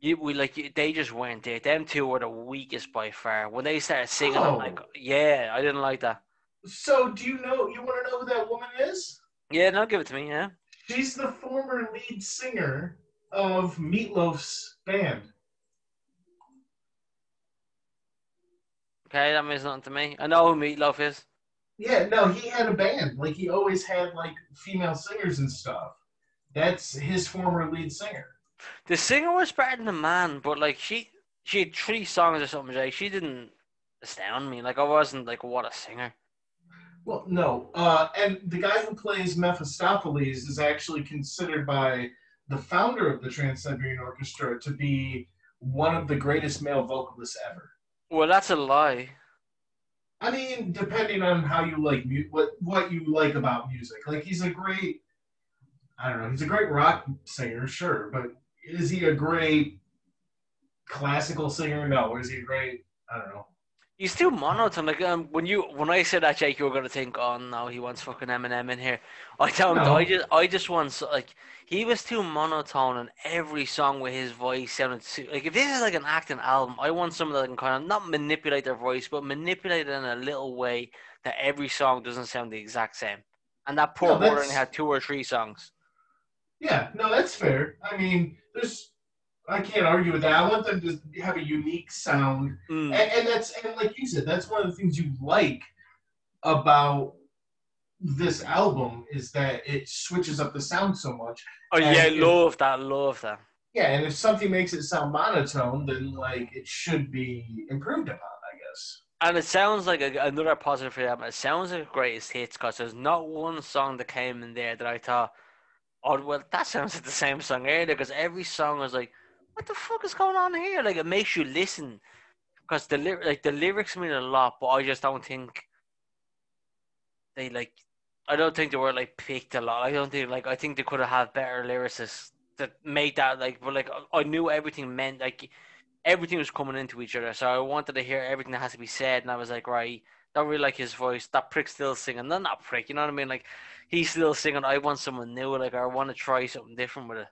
You we like they just weren't there. Them two were the weakest by far. When they started singing, I'm Oh. like, yeah, I didn't like that. So, do you know? You want to know who that woman is? Yeah, no, give it to me. Yeah, She's the former lead singer of Meat Loaf's band. okay, that means nothing to me. I know who Meatloaf is. Yeah, no, he had a band. Like he always had like female singers and stuff. That's his former lead singer. The singer was better than the man, but like she she had three songs or something. Like she didn't astound me. Like I wasn't like what a singer. Well, no, uh, and the guy who plays Mephistopheles is actually considered by the founder of the Trans Siberian Orchestra to be one of the greatest male vocalists ever. Well, that's a lie. I mean, depending on how you like mu- what what you like about music. Like he's a great, I don't know, he's a great rock singer, sure, but is he a great classical singer? No. Or is he a great? I don't know. He's too monotone. Like um, when you when I said that, Jake, you were gonna think, oh no, he wants fucking Eminem in here. I don't. No. I just I just want so- like he was too monotone, and every song with his voice sounded too, like if this is like an acting album, I want someone that can kind of not manipulate their voice, but manipulate it in a little way that every song doesn't sound the exact same. And that poor No, boy only had two or three songs. Yeah, no, that's fair. I mean, there's. I can't argue with that. I want them to have a unique sound Mm. and, and that's and like you said, that's one of the things you like about this album is that it switches up the sound so much. Oh and yeah, if- love that, love that. Yeah, and if something makes it sound monotone, then like it should be improved upon, I guess. And it sounds like a, another positive for them. It sounds like greatest hits because there's not one song that came in there that I thought, oh well, that sounds like the same song earlier. Because every song was like, what the fuck is going on here? Like it makes you listen because the like the lyrics mean a lot, but I just don't think they like. I don't think they were like picked a lot. I don't think like I think they could have had better lyricists that made that like. But like I knew everything meant like everything was coming into each other. So I wanted to hear everything that has to be said, and I was like, right, don't really like his voice. That prick's still singing. No, not prick. You know what I mean? Like he's still singing. I want someone new. Like I want to try something different with it.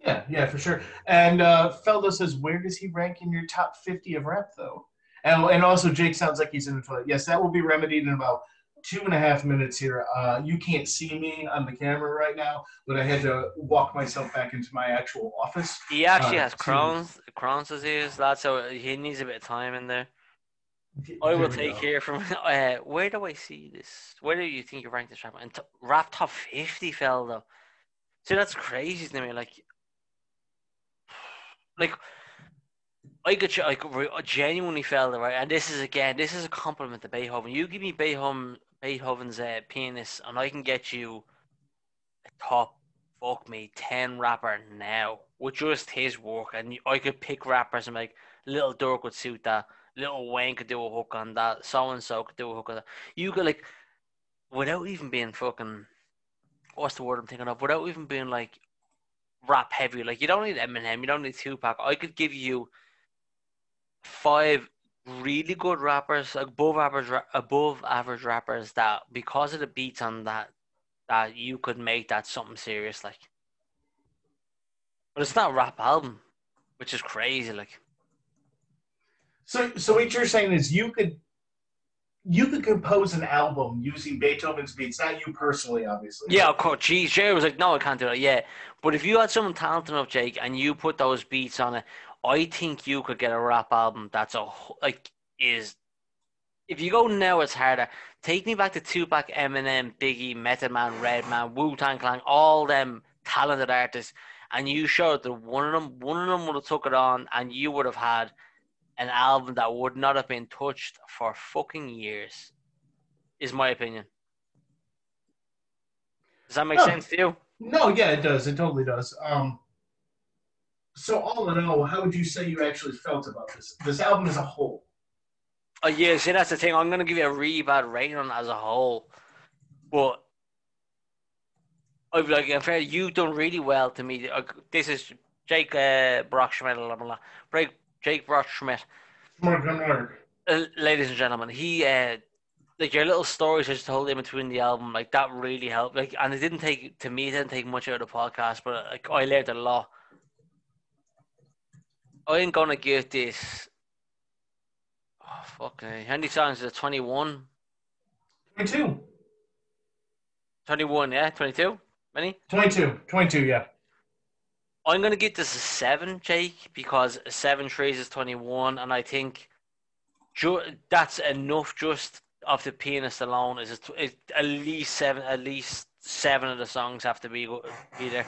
Yeah, yeah, for sure. And uh, Feldo says, where does he rank in your top 50 of rap, though? And, and also, Jake sounds like he's in the toilet. Yes, that will be remedied in about two and a half minutes here. Uh, you can't see me on the camera right now, but I had to walk myself back into my actual office. He actually Uh, has Crohn's Crohn's disease. That's so he needs a bit of time in there. I will take go. here from [laughs] uh, where do I see this? Where do you think you rank this rap? And t- rap top fifty Feldo. See, that's crazy to me. Like, like I could like genuinely felt it right. And this is again, this is a compliment to Beethoven. You give me Beethoven Beethoven's uh, pianist, and I can get you a top fuck me ten rapper now with just his work. And I could pick rappers and like Little Durk would suit that. Little Wayne could do a hook on that. So and so could do a hook on that. You could like, without even being fucking, what's the word I'm thinking of? Without even being like rap heavy. Like you don't need Eminem, you don't need Tupac. I could give you five really good rappers, above average, ra- above average rappers that because of the beats on that, that you could make that something serious. Like, but it's not a rap album, which is crazy. Like. So, so what you're saying is you could, you could compose an album using Beethoven's beats, not you personally, obviously. Yeah, of course. Geez, Jerry was like, no, I can't do that. Yeah. But if you had someone talented enough, Jake, and you put those beats on it, I think you could get a rap album that's a, like, is. If you go now, it's harder. Take me back to Tupac, Eminem, Biggie, Method Man, Redman, Wu Tang Clan, all them talented artists, and you showed that one of them, one of them would have took it on, and you would have had an album that would not have been touched for fucking years. Is my opinion. Does that make No. sense to you? No, yeah, it does. It totally does. Um, so all in all, how would you say you actually felt about this this album as a whole? Oh yeah, see that's the thing. I'm gonna give you a really bad rating on it as a whole, but I'd be like, in fair, you've done really well to me. Uh, This is Jake uh, Brockschmidt, blah, blah, blah. Jake, Jake Mark. uh, ladies and gentlemen, he uh, like your little stories I just told in between the album, like that really helped. Like, and it didn't take to me, it didn't take much out of the podcast, but like I learned a lot. I'm gonna give this. Oh fuck! eh, How many songs is it? Twenty one. 22. 21, yeah, 22? Many? 22. 22, yeah. I'm going to give this a 7, Jake, because 7 trees is 21, and I think ju- that's enough just of the pianist alone. Is it, it, at least seven, at least seven of the songs have to be, be there.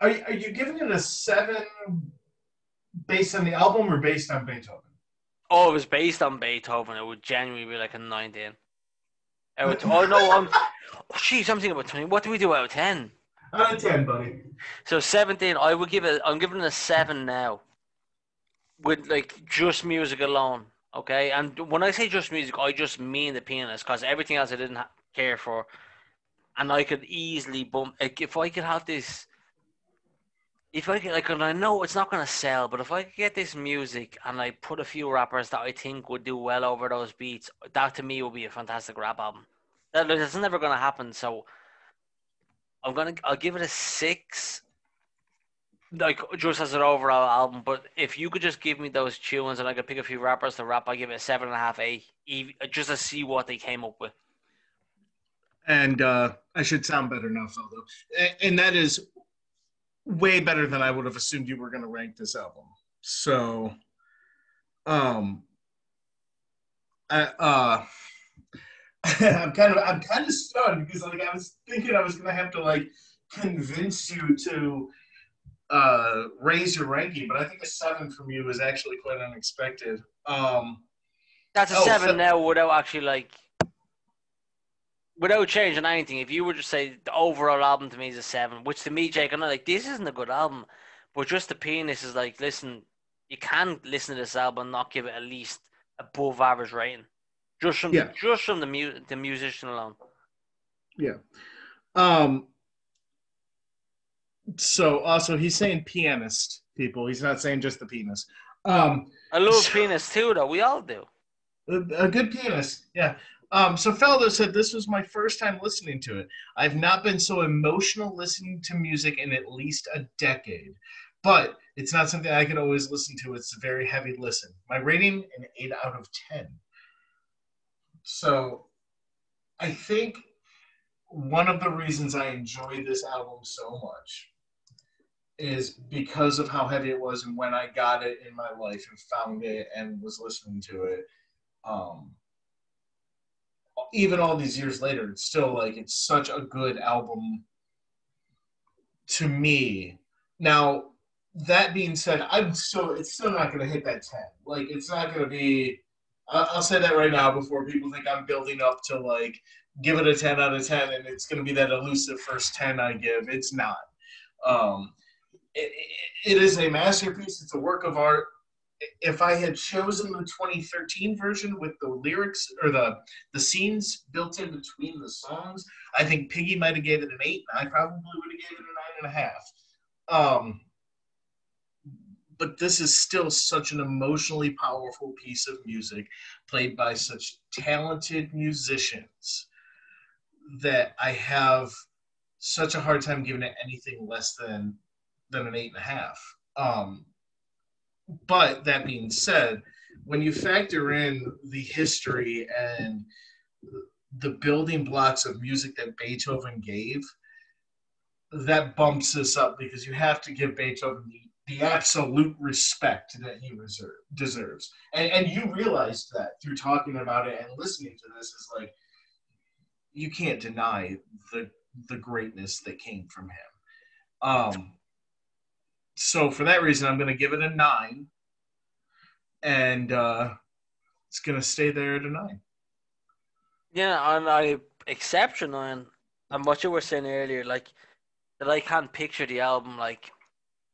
Are, are you giving it a 7 based on the album or based on Beethoven? Oh, it was based on Beethoven. It would genuinely be like a 19. It would, oh, no, I'm, oh, jeez, I'm thinking about 20. What do we do out of 10? Out of 10, buddy. So 17, I would give it, I'm giving it a 7 now. With like just music alone, okay? And when I say just music, I just mean the pianist because everything else I didn't ha- care for. And I could easily bump, like, if I could have this, if I could, like, and I know it's not going to sell, but if I get this music and I put a few rappers that I think would do well over those beats, that to me would be a fantastic rap album. That, that's never going to happen, so I'm gonna I'll give it a six. Like just as an overall album, but if you could just give me those tunes and I could pick a few rappers to rap, I give it a seven and a half, eight, just to see what they came up with. And uh, I should sound better now. A- And that is way better than I would have assumed you were going to rank this album. So, um, I, uh, [laughs] I'm kind of I'm kind of stunned because like I was thinking I was going to have to like convince you to uh, raise your ranking, but I think a seven from you is actually quite unexpected. Um, That's a Oh, seven so- now without actually like without changing anything. If you were to say the overall album to me is a seven, which to me, Jake, I'm not like this isn't a good album, but just the penis is like, listen, you can listen to this album and not give it at least above average rating, just from Yeah. just from the mu- the musician alone. Yeah. Um. So also he's saying pianist people. He's not saying just the penis. Um, I love penis too, though. We all do. a, a good pianist, yeah. Um, so Feldo said this was my first time listening to it. I've not been so emotional listening to music in at least a decade, but it's not something I can always listen to. It's a very heavy listen. My rating an eight out of ten. So, I think one of the reasons I enjoy this album so much is because of how heavy it was and when I got it in my life and found it and was listening to it. Um, even all these years later, it's still like it's such a good album to me. Now, that being said, I'm still it's still not going to hit that ten. Like it's not going to be. I'll say that right now before people think I'm building up to like give it a ten out of ten, and it's going to be that elusive first ten I give. It's not. Um, it, it, it is a masterpiece. It's a work of art. If I had chosen the 2013 version with the lyrics or the the scenes built in between the songs, I think Piggy might have gave it an eight, and I probably would have gave it a nine and a half. Um, but this is still such an emotionally powerful piece of music played by such talented musicians that I have such a hard time giving it anything less than than an eight and a half. Um, but that being said, when you factor in the history and the building blocks of music that Beethoven gave, that bumps this up because you have to give Beethoven the, the absolute respect that he reserve, deserves. And, and you realized that through talking about it and listening to this is like, you can't deny the, the greatness that came from him. Um, so for that reason, I'm going to give it a nine, and uh, it's going to stay there at a nine. Yeah, and I exception on and what you were saying earlier, like that I can't picture the album like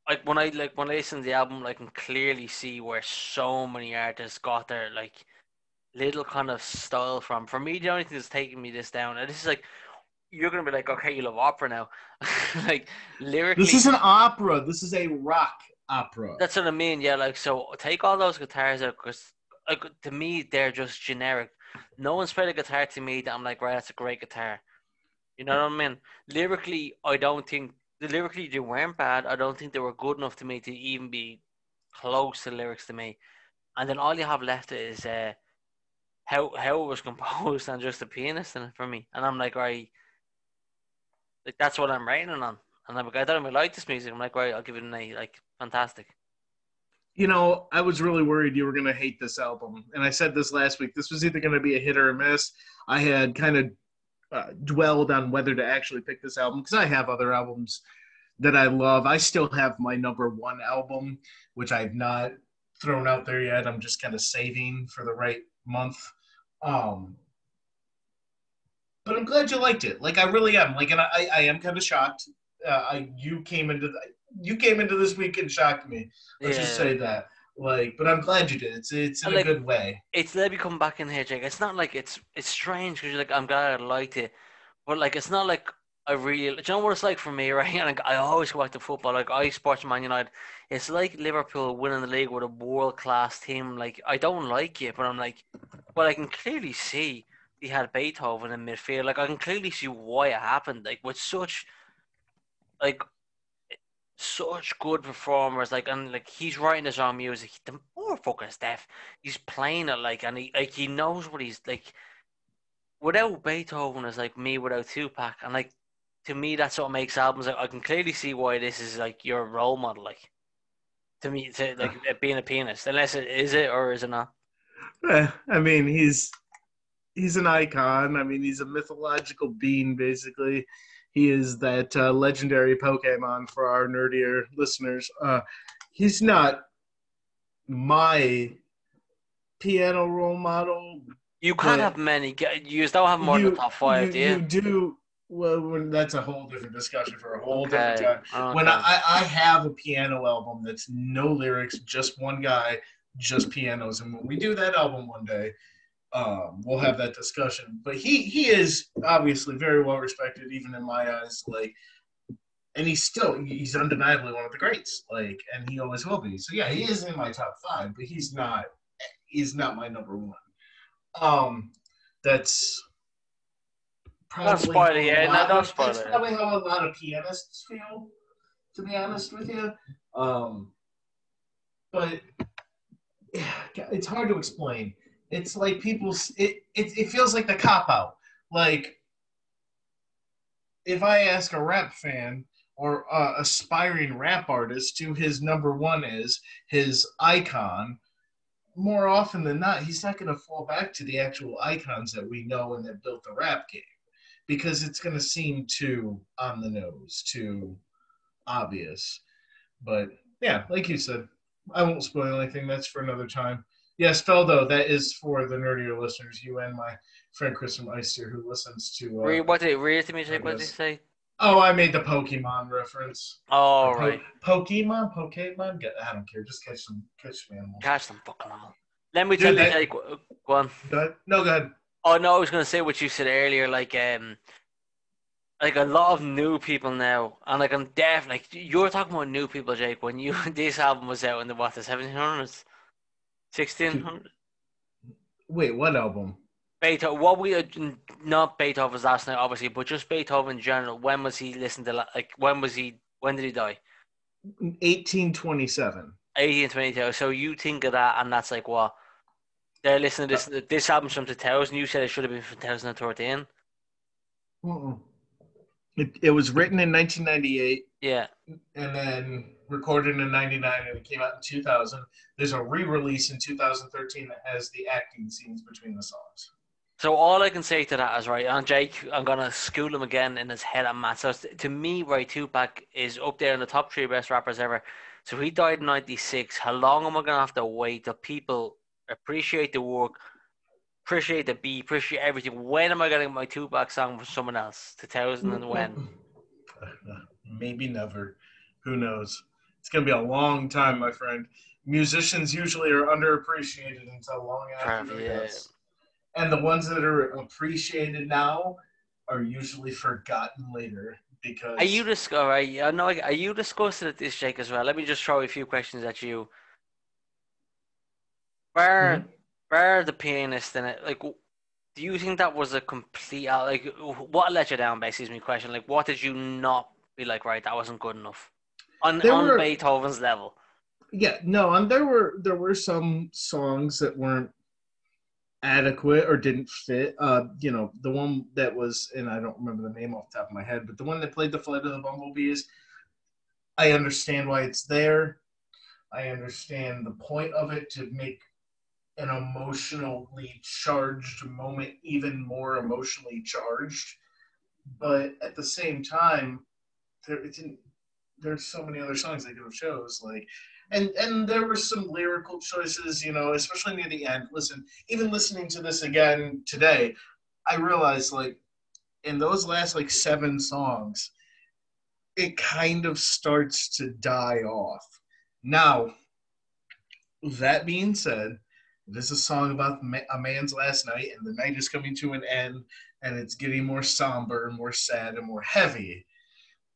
like when I like when I listen to the album I can clearly see where so many artists got their like little kind of style from. For me the only thing that's taking me this down and this is like you're gonna be like, okay, you love opera now. [laughs] like lyrically. This is an opera. This is a rock opera. That's what I mean. Yeah, like so. Take all those guitars out because, like, to me, they're just generic. No one's played a guitar to me that I'm like, right, that's a great guitar. You know what I mean? Lyrically, I don't think lyrically they weren't bad. I don't think they were good enough to me to even be close to lyrics to me. And then all you have left is uh, how how it was [laughs] composed and just a pianist in it for me. And I'm like, right, like that's what I'm writing on. And I'm like, I don't even like this music. I'm like, right, I'll give it an A. Like, fantastic. You know, I was really worried you were going to hate this album. And I said this last week. This was either going to be a hit or a miss. I had kind of uh, dwelled on whether to actually pick this album because I have other albums that I love. I still have my number one album, which I've not thrown out there yet. I'm just kind of saving for the right month. Um, but I'm glad you liked it. Like I really am. Like, and I, I am kind of shocked. Uh, I you came into the, you came into this week and shocked me. Let's yeah. just say that. Like, but I'm glad you did. It's it's in like, a good way. It's let me come back in here, Jake. It's not like it's it's strange because you're like I'm glad I liked it, but like it's not like I really. Do you know what it's like for me, [laughs] right? And like, I always go back to football. Like I support Man United. It's like Liverpool winning the league with a world class team. Like I don't like it, but I'm like, but I can clearly see he had Beethoven in midfield. Like I can clearly see why it happened. Like with such, like such good performers, like and like he's writing his own music. The more fucking stuff, he's playing it like, and he like he knows what he's like. Without Beethoven is like me without Tupac, and like to me that's what makes albums. Like, I can clearly see why this is like your role model. Like to me, to like being a pianist, unless it is it or is it not. Eh, I mean, he's he's an icon. I mean, he's a mythological being, basically. He is that uh, legendary Pokemon for our nerdier listeners. Uh, he's not my piano role model. You can't have many. You don't have more you, than the top five, you, do you? You do. Well, that's a whole different discussion for a whole okay. different time. Okay. When I, I have a piano album that's no lyrics, just one guy, just pianos, and when we do that album one day, um, we'll have that discussion. But he he is obviously very well respected, even in my eyes. Like, and he's still he's undeniably one of the greats. Like, and he always will be. So yeah, he is in my top five, but he's not he's not my number one. Um, that's probably not yeah, not, not That's probably how a lot of pianists feel. To be honest with you, um, but yeah, it's hard to explain it's like people. It it, it feels like the cop out. Like if I ask a rap fan or uh, aspiring rap artist who his number one is, his icon, more often than not, he's not going to fall back to the actual icons that we know and that built the rap game because it's going to seem too on the nose, too obvious. But yeah, like you said, I won't spoil anything. That's for another time. Yes, Feldo, that is for the nerdier listeners. You and my friend Kristen Meister, who listens to. Uh, what did read to me? What did he say? Oh, I made the Pokemon reference. Oh, po- right. Pokemon, Pokemon. I don't care. Just catch them, catch them animals. Catch them fucking animals. Let me tell you. Like, go on. Go ahead. No, go ahead. Oh no, I was gonna say what you said earlier. Like, um, like a lot of new people now, and like I'm deaf. Like you're talking about new people, Jake. When you [laughs] this album was out in the what the 1700s. Sixteen hundred. Wait, what album? Beethoven. What we are not Beethoven's last night, obviously, but just Beethoven in general. When was he listening to like? When was he? When did he die? Eighteen twenty-seven. Eighteen twenty-two. So you think of that, and that's like what they're listening to this. Uh, this album's from two thousand. You said it should have been from two thousand and thirteen. It, it was written in 1998. Yeah. And then recorded in 99 and it came out in 2000. There's a re release in 2013 that has the acting scenes between the songs. So all I can say to that is right, and Jake, I'm gonna school him again in his head on math. So to me, right, Tupac is up there in the top three best rappers ever. So he died in '96. How long am I gonna have to wait till people appreciate the work, appreciate the beat, appreciate everything. When am I getting my Tupac song from someone else? 2000 and when? [laughs] Maybe never. Who knows? It's going to be a long time, my friend. Musicians usually are underappreciated until long after yeah. death. And the ones that are appreciated now are usually forgotten later. because Are you dis- all right, I know, are you discussing this, Jake, as well? Let me just throw a few questions at you. Bar, Mhm. bar the pianist in it, like, do you think that was a complete, like, what let you down, basically, is my question. Like, what did you not be like, right, that wasn't good enough? On, There on were- Beethoven's level. yeah no and there were there were some songs that weren't adequate or didn't fit. Uh you know the one that was and i don't remember the name off the top of my head but the one that played the flight of the bumblebees i understand why it's there. I understand the point of it to make an emotionally charged moment even more emotionally charged. But at the same time there it didn't there's so many other songs they could have chose like and and there were some lyrical choices you know especially near the end. Listen even listening to this again today i realized like in those last like seven songs it kind of starts to die off. Now that being said this is a song about a man's last night and the night is coming to an end and it's getting more somber more sad and more heavy.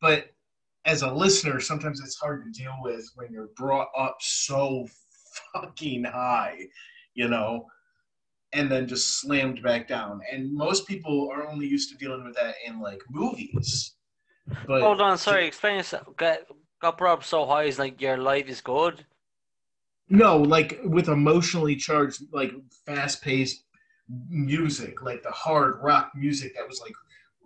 But as a listener, sometimes it's hard to deal with when you're brought up so fucking high, you know, and then just slammed back down. And most people are only used to dealing with that in like movies. But Hold on, sorry, explain yourself. Got, got brought up so high, is like, your life is good. No, like with emotionally charged, like fast paced music, like the hard rock music that was like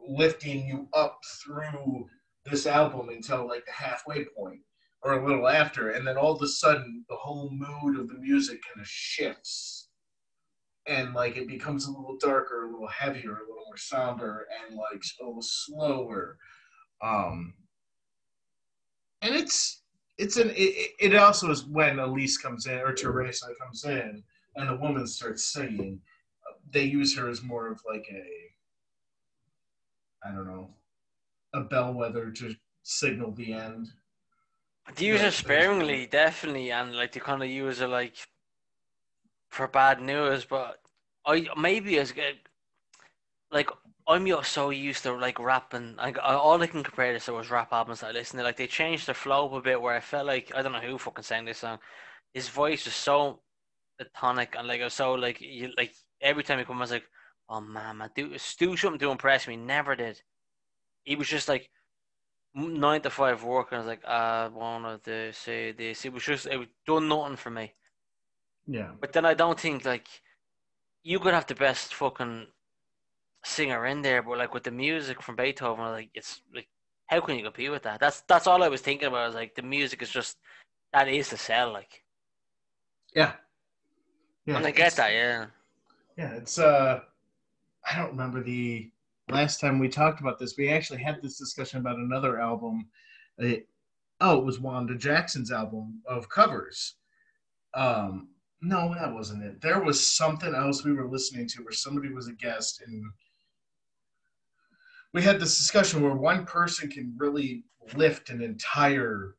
lifting you up through this album until like the halfway point or a little after. And then all of a sudden, the whole mood of the music kind of shifts. And like it becomes a little darker, a little heavier, a little more somber, and like a little slower. Um, and it's it's an it, it also is when Elise comes in or Teresa comes in and the woman starts singing. They use her as more of like a I don't know a bellwether to signal the end. They use it sparingly, definitely, and like they kind of use it like for bad news. But I maybe as good, like I'm so used to like rapping. Like all I can compare this to was rap albums that I listen to. Like they changed the flow up a bit, where I felt like I don't know who fucking sang this song. His voice was so tonic and like it was so like you like every time he come, I was like, oh man, man, do do something to impress me. Never did. He was just like nine to five work, and I was like, I wanted to say this. It was just it was done nothing for me. Yeah. But then I don't think like you could have the best fucking singer in there, but like with the music from Beethoven, like it's like how can you compete with that? That's that's all I was thinking about. I was like the music is just that is the sell, like. Yeah. Yeah. and I get that, yeah. Yeah, it's uh I don't remember the last time we talked about this. We actually had this discussion about another album. It, oh, it was Wanda Jackson's album of covers. Um no, that wasn't it. There was something else we were listening to where somebody was a guest and we had this discussion where one person can really lift an entire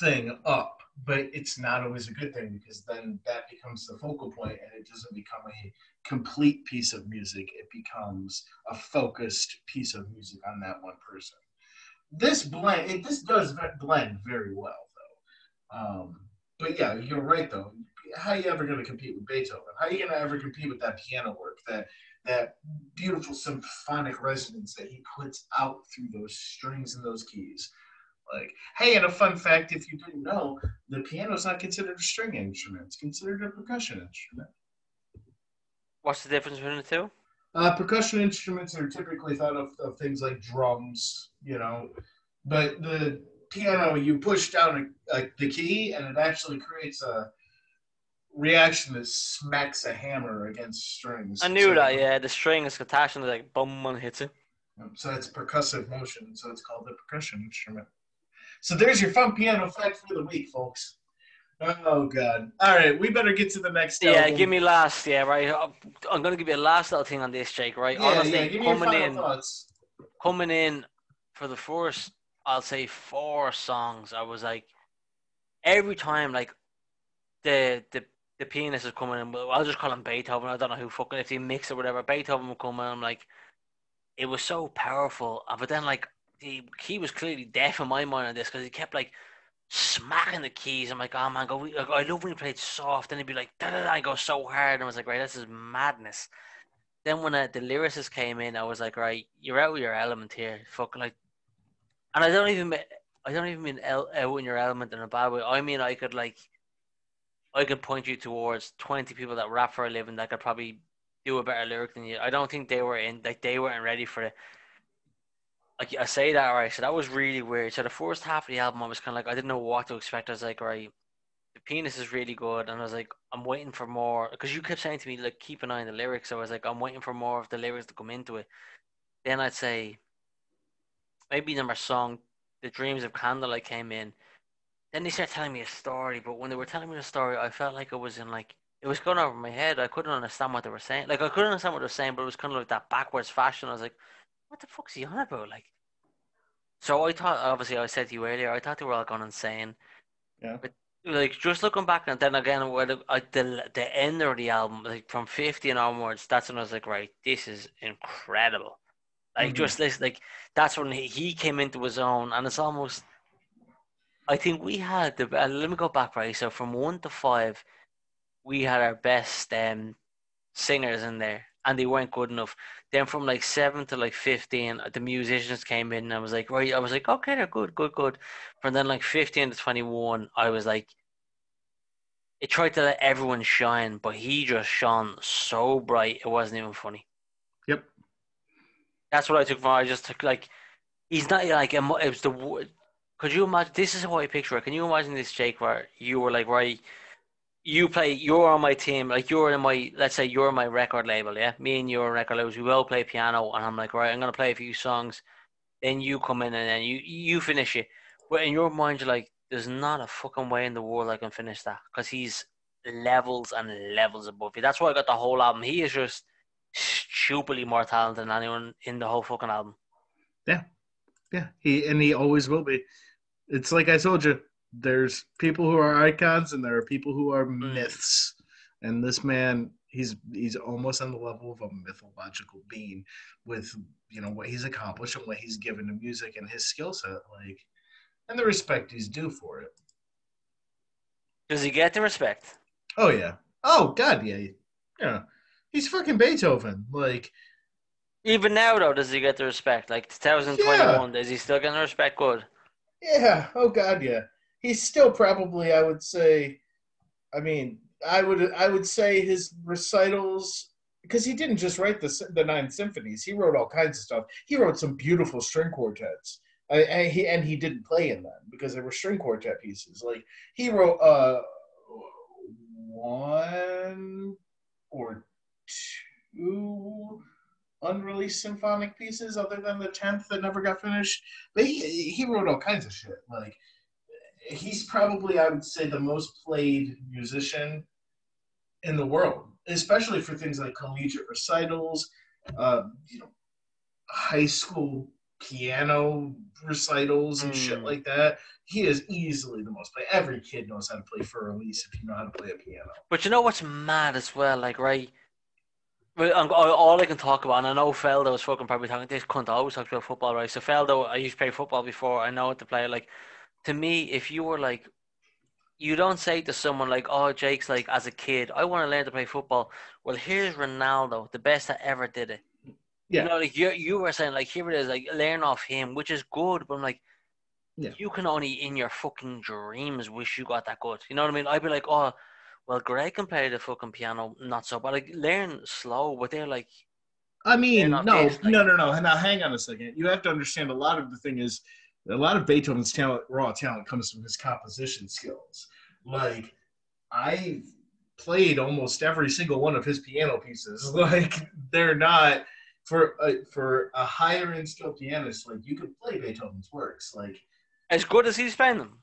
thing up, but it's not always a good thing because then that becomes the focal point and it doesn't become a complete piece of music. It becomes a focused piece of music on that one person. This blend, it, this does blend very well though. Um, but yeah, you're right though. How are you ever going to compete with Beethoven? How are you going to ever compete with that piano work, that that beautiful symphonic resonance that he puts out through those strings and those keys? Like, hey, and a fun fact, if you didn't know, the piano is not considered a string instrument; it's considered a percussion instrument. What's the difference between the two? Uh, percussion instruments are typically thought of, of things like drums, you know, but the piano you push down a, a, the key and it actually creates a reaction that smacks a hammer against strings. I knew So- that, yeah. The string is attached and like boom and hits it. So it's percussive motion, so it's called a percussion instrument. So there's your fun piano fact for the week, folks. Oh God! All right, we better get to the next. Yeah, album. give me last, yeah, right. I'm gonna give you a last little thing on this, Jake, right? Yeah, Honestly, yeah, give me coming in thoughts. coming in for the first, I'll say four songs, I was like, every time, like, the the the pianist is coming in. I'll just call him Beethoven. I don't know who fucking if he mix or whatever. Beethoven would come in. I'm like, it was so powerful. But then, like, he he was clearly deaf in my mind on this because he kept like smacking the keys. I'm like, oh man, go. I love when he played soft, and he'd be like, da da da, I go so hard, and I was like, right, this is madness. Then when uh, the lyricist came in, I was like, right, you're out of your element here, fucking like, and I don't even, I don't even mean out in your element in a bad way. I mean, I could like, I could point you towards twenty people that rap for a living that could probably do a better lyric than you. I don't think they were in, like, they weren't ready for it like I say that right, so that was really weird. So the first half of the album, I was kind of like, I didn't know what to expect. I was like, right, the penis is really good, and I was like, I'm waiting for more because you kept saying to me like, keep an eye on the lyrics. So I was like, I'm waiting for more of the lyrics to come into it. Then I'd say maybe number song, "The Dreams of Candlelight" came in. Then they started telling me a story, but when they were telling me the story, I felt like it was in like it was going over my head. I couldn't understand what they were saying. Like I couldn't understand what they were saying, but it was kind of like that backwards fashion. I was like, what the fuck's he on about? Like, so I thought, obviously, I said to you earlier, I thought they were all gone insane. Yeah. But like, just looking back, and then again, where the, I, the the end of the album, like from fifty and onwards, that's when I was like, right, this is incredible. Like, Mhm. just this, like, that's when he, he came into his own, and it's almost. I think we had the. Uh, let me go back, right? So from one to five, we had our best um, singers in there, and they weren't good enough. Then from like seven to like fifteen, uh, the musicians came in, and I was like, right, I was like, okay, they're good, good, good. From then like fifteen to twenty-one, I was like, it tried to let everyone shine, but he just shone so bright, it wasn't even funny. Yep. That's what I took from. I just took like, he's not like it was the. Could you imagine? This is how I picture it. Can you imagine this, Jake? Where you were like, right, you play, you're on my team, like you're in my, let's say you're my record label, yeah. Me and your record labels, we will play piano, and I'm like, right, I'm gonna play a few songs. Then you come in and then you you finish it. But in your mind, you're like, there's not a fucking way in the world I can finish that because he's levels and levels above you. That's why I got the whole album. He is just stupidly more talented than anyone in the whole fucking album. Yeah. Yeah, he and he always will be. It's like I told you. There's people who are icons and there are people who are mm. myths. And this man, he's he's almost on the level of a mythological being with you know what he's accomplished and what he's given to music and his skill set, like and the respect he's due for it. Does he get the respect? Oh yeah. Oh god, yeah. Yeah. He's fucking Beethoven. Like Even now, though, does he get the respect? Like 2021, is he still getting the respect? Good. Yeah. Oh God, yeah. He's still probably, I would say. I mean, I would, I would say his recitals because he didn't just write the the nine symphonies. He wrote all kinds of stuff. He wrote some beautiful string quartets. I, and he and he didn't play in them because they were string quartet pieces. Like he wrote uh one or two unreleased symphonic pieces other than the 10th that never got finished but he, he wrote all kinds of shit like he's probably i would say the most played musician in the world especially for things like collegiate recitals uh, you know high school piano recitals and shit Mm. like that he is easily the most played every kid knows how to play Für Elise if you know how to play a piano But you know what's mad as well? Like, right? All all I can talk about, and I know Feldo was fucking probably talking. This cunt always talks about football, right? So Feldo, I used to play football before. I know what to play. Like, to me, if you were like, you don't say to someone like, "Oh, Jake's like as a kid, I want to learn to play football." Well, here's Ronaldo, the best that ever did it. Yeah. You know, like you you were saying, like here it is, like learn off him, which is good. But I'm like, Yeah. you can only in your fucking dreams wish you got that good. You know what I mean? I'd be like, oh, well, Greg can play the fucking piano, not so, but like learn slow. But they're like, I mean, no, based like- no, no, no. Now, hang on a second. You have to understand a lot of the thing is a lot of Beethoven's talent, raw talent, comes from his composition skills. Like, I played almost every single one of his piano pieces. [laughs] Like, they're not for a, for a higher end skill pianist. Like, you could play Beethoven's works. Like, as good as he's playing them.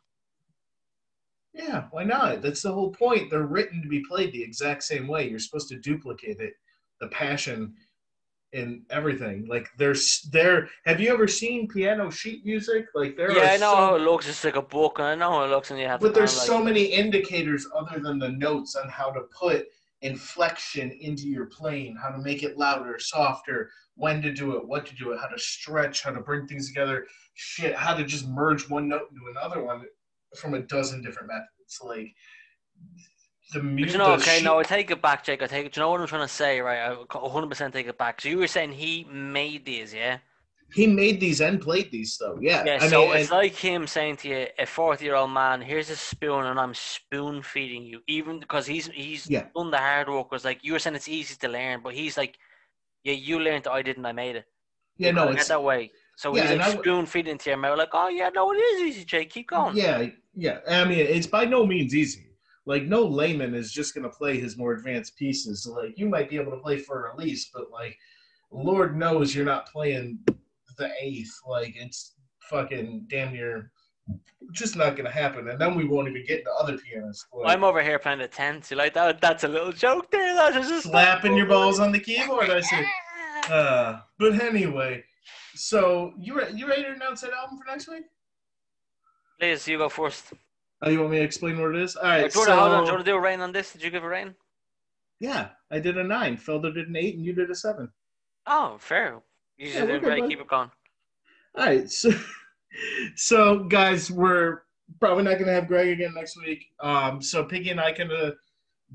yeah, why not? That's the whole point. They're written to be played the exact same way. You're supposed to duplicate it, the passion and everything. Like there's there. Have you ever seen piano sheet music? Like there yeah, I know so, how it looks. It's like a book, and I know how it looks, and you have to. but there's so many indicators other than the notes on how to put inflection into your playing, how to make it louder, softer, when to do it, what to do it, how to stretch, how to bring things together, shit, how to just merge one note into another one from a dozen different methods. Like the you know, okay, no, I take it back, Jake. I take it. Do you know what I'm trying to say, right? I 100% take it back. So you were saying he made these, yeah? He made these and played these though. Yeah. Yeah, I so mean, it's and- like him saying to you, a 40 year old man, here's a spoon and I'm spoon feeding you. Even because he's he's Yeah. done the hard work. Was like, you were saying it's easy to learn, but he's like, yeah, you learned, I didn't, I made it. yeah, You no, it's that way. So Yeah, he's like spoon feeding to your mouth, like, oh yeah, no, it is easy, Jake. Keep going. Yeah, yeah. I mean, it's by no means easy. Like, no layman is just going to play his more advanced pieces. Like, you might be able to play Für Elise, but like, Lord knows you're not playing the eighth. Like, it's fucking damn near just not going to happen. And then we won't even get into other pianists. Like, I'm over here playing the tenth. You like that? That's a little joke there. That's just slapping your balls on the [laughs] keyboard. I see. Uh, but anyway, so you re- you ready to announce that album for next week? Please, you go first. Oh, you want me to explain what it is? All right. Jordan, hold on. Do so- you want to do a rain on this? Did you give a rain? Yeah, I did a nine. Feldo did an eight, and you did a seven. Oh, fair. You Yeah, doing good, great. bud. Keep it going. All right, so [laughs] so guys, we're probably not gonna have Greg again next week. Um, so Piggy and I kind of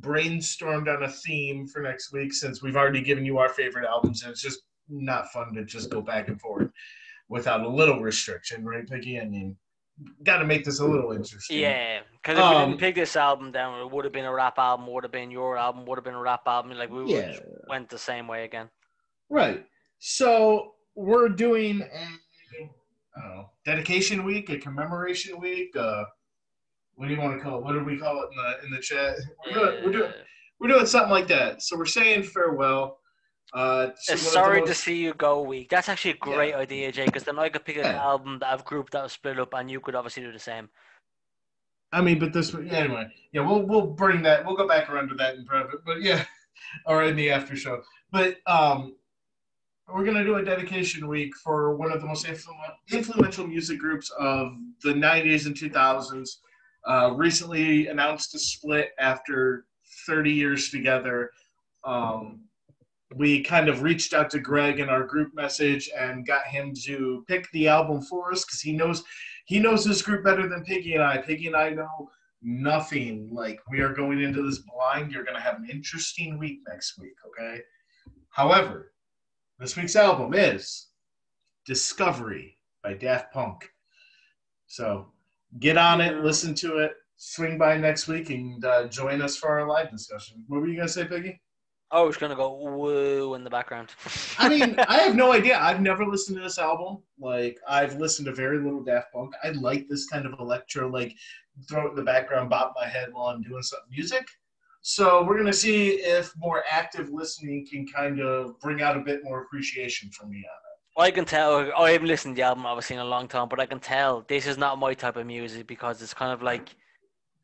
brainstormed on a theme for next week since we've already given you our favorite albums, and it's just not fun to just go back and forth without a little restriction, right, Piggy? I mean, got to make this a little interesting. Yeah, because if we Um, didn't pick this album down, it would have been a rap album, would have been your album, would have been a rap album. Like we Yeah. went the same way again. Right. So we're doing a I don't know, dedication week, a commemoration week. Uh, what do you want to call it? What do we call it in the in the chat? We're doing, we're doing, we're doing something like that. So we're saying farewell. Uh, to a one of the sorry to see you go week. That's actually a great Yeah. idea, Jay. Because then I could pick an Yeah. album that I've grouped that was split up, and you could obviously do the same. I mean, but this yeah, anyway. Yeah, we'll we'll bring that. We'll go back around to that in private. But yeah, [laughs] or in the after show. But um, we're gonna do a dedication week for one of the most influ- influential music groups of the '90s and 2000s. Uh, recently announced a split after 30 years together. Um, we kind of reached out to Greg in our group message and got him to pick the album for us because he knows he knows this group better than Piggy and I. Piggy and I know nothing. Like we are going into this blind. You're to have an interesting week next week. Okay. However, this week's album is Discovery by Daft Punk. So get on it, listen to it, swing by next week, and uh, join us for our live discussion. What were you gonna say, Piggy? Oh, I was gonna go woo in the background. I mean, [laughs] I have no idea. I've never listened to this album. Like, I've listened to very little Daft Punk. I like this kind of electro, like, throw it in the background, bop my head while I'm doing some music. So we're gonna see if more active listening can kind of bring out a bit more appreciation for me on it. I can tell. I haven't listened to the album obviously in a long time, but I can tell this is not my type of music because it's kind of like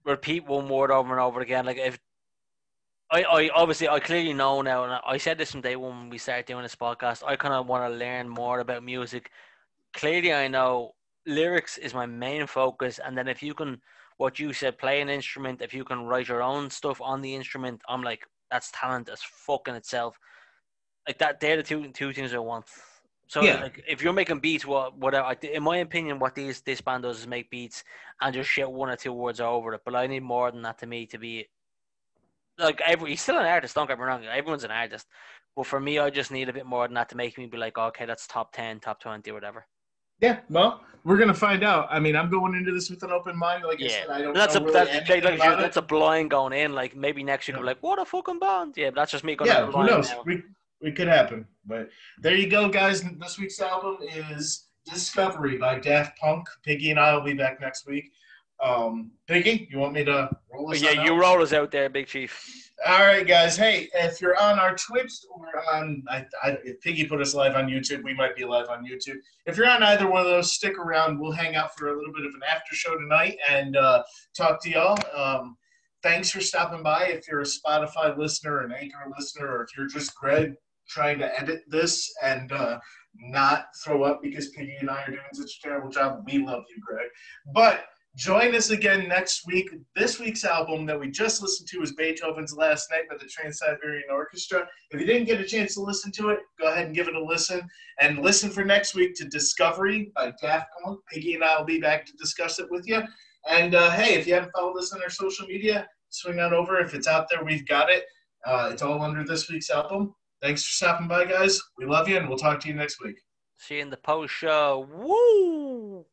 repeat one word over and over again. Like if I, I obviously I clearly know now, and I- said this from day one when we started doing this podcast. I kind of want to learn more about music. Clearly, I know lyrics is my main focus, and then if you can, what you said, play an instrument. If you can write your own stuff on the instrument, I'm like that's talent as fucking itself. Like that, they're the two two things I want. So Yeah. like if you're making beats, what whatever, in my opinion, what these this band does is make beats and just shit one or two words over it. But I need more than that to me to be like every he's still an artist. Don't get me wrong, everyone's an artist. But for me, I just need a bit more than that to make me be like, okay, that's top ten, top twenty, whatever. Yeah, well, we're gonna find out. I mean, I'm going into this with an open mind. Like I Yeah, said, I don't that's a really that's, like, that's it. a blind going in. Like maybe next week, Yeah. Like, what a fucking band. Yeah, but that's just me going. yeah, who knows? now. We we could happen. But there you go, guys. This week's album is Discovery by Daft Punk. Piggy and I will be back next week. Um, Piggy, you want me to roll this? yeah, you out? roll us out there, Big Chief. All right, guys. Hey, if you're on our Twitch or on, I, I, if Piggy put us live on YouTube, we might be live on YouTube. If you're on either one of those, stick around. We'll hang out for a little bit of an after show tonight and uh, talk to y'all. Um, thanks for stopping by. If you're a Spotify listener, an Anchor listener, or if you're just Greg trying to edit this and uh, not throw up because Piggy and I are doing such a terrible job, we love you, Greg. But Join us again next week. This week's album that we just listened to was Beethoven's Last Night by the Trans Siberian Orchestra. If you didn't get a chance to listen to it, go ahead and give it a listen. And listen for next week to Discovery by Daft Punk. Piggy and I will be back to discuss it with you. And uh, hey, if you haven't followed us on our social media, swing on over. If it's out there, we've got it. Uh, it's all under this week's album. Thanks for stopping by, guys. We love you, and we'll talk to you next week. See you in the post show. Woo!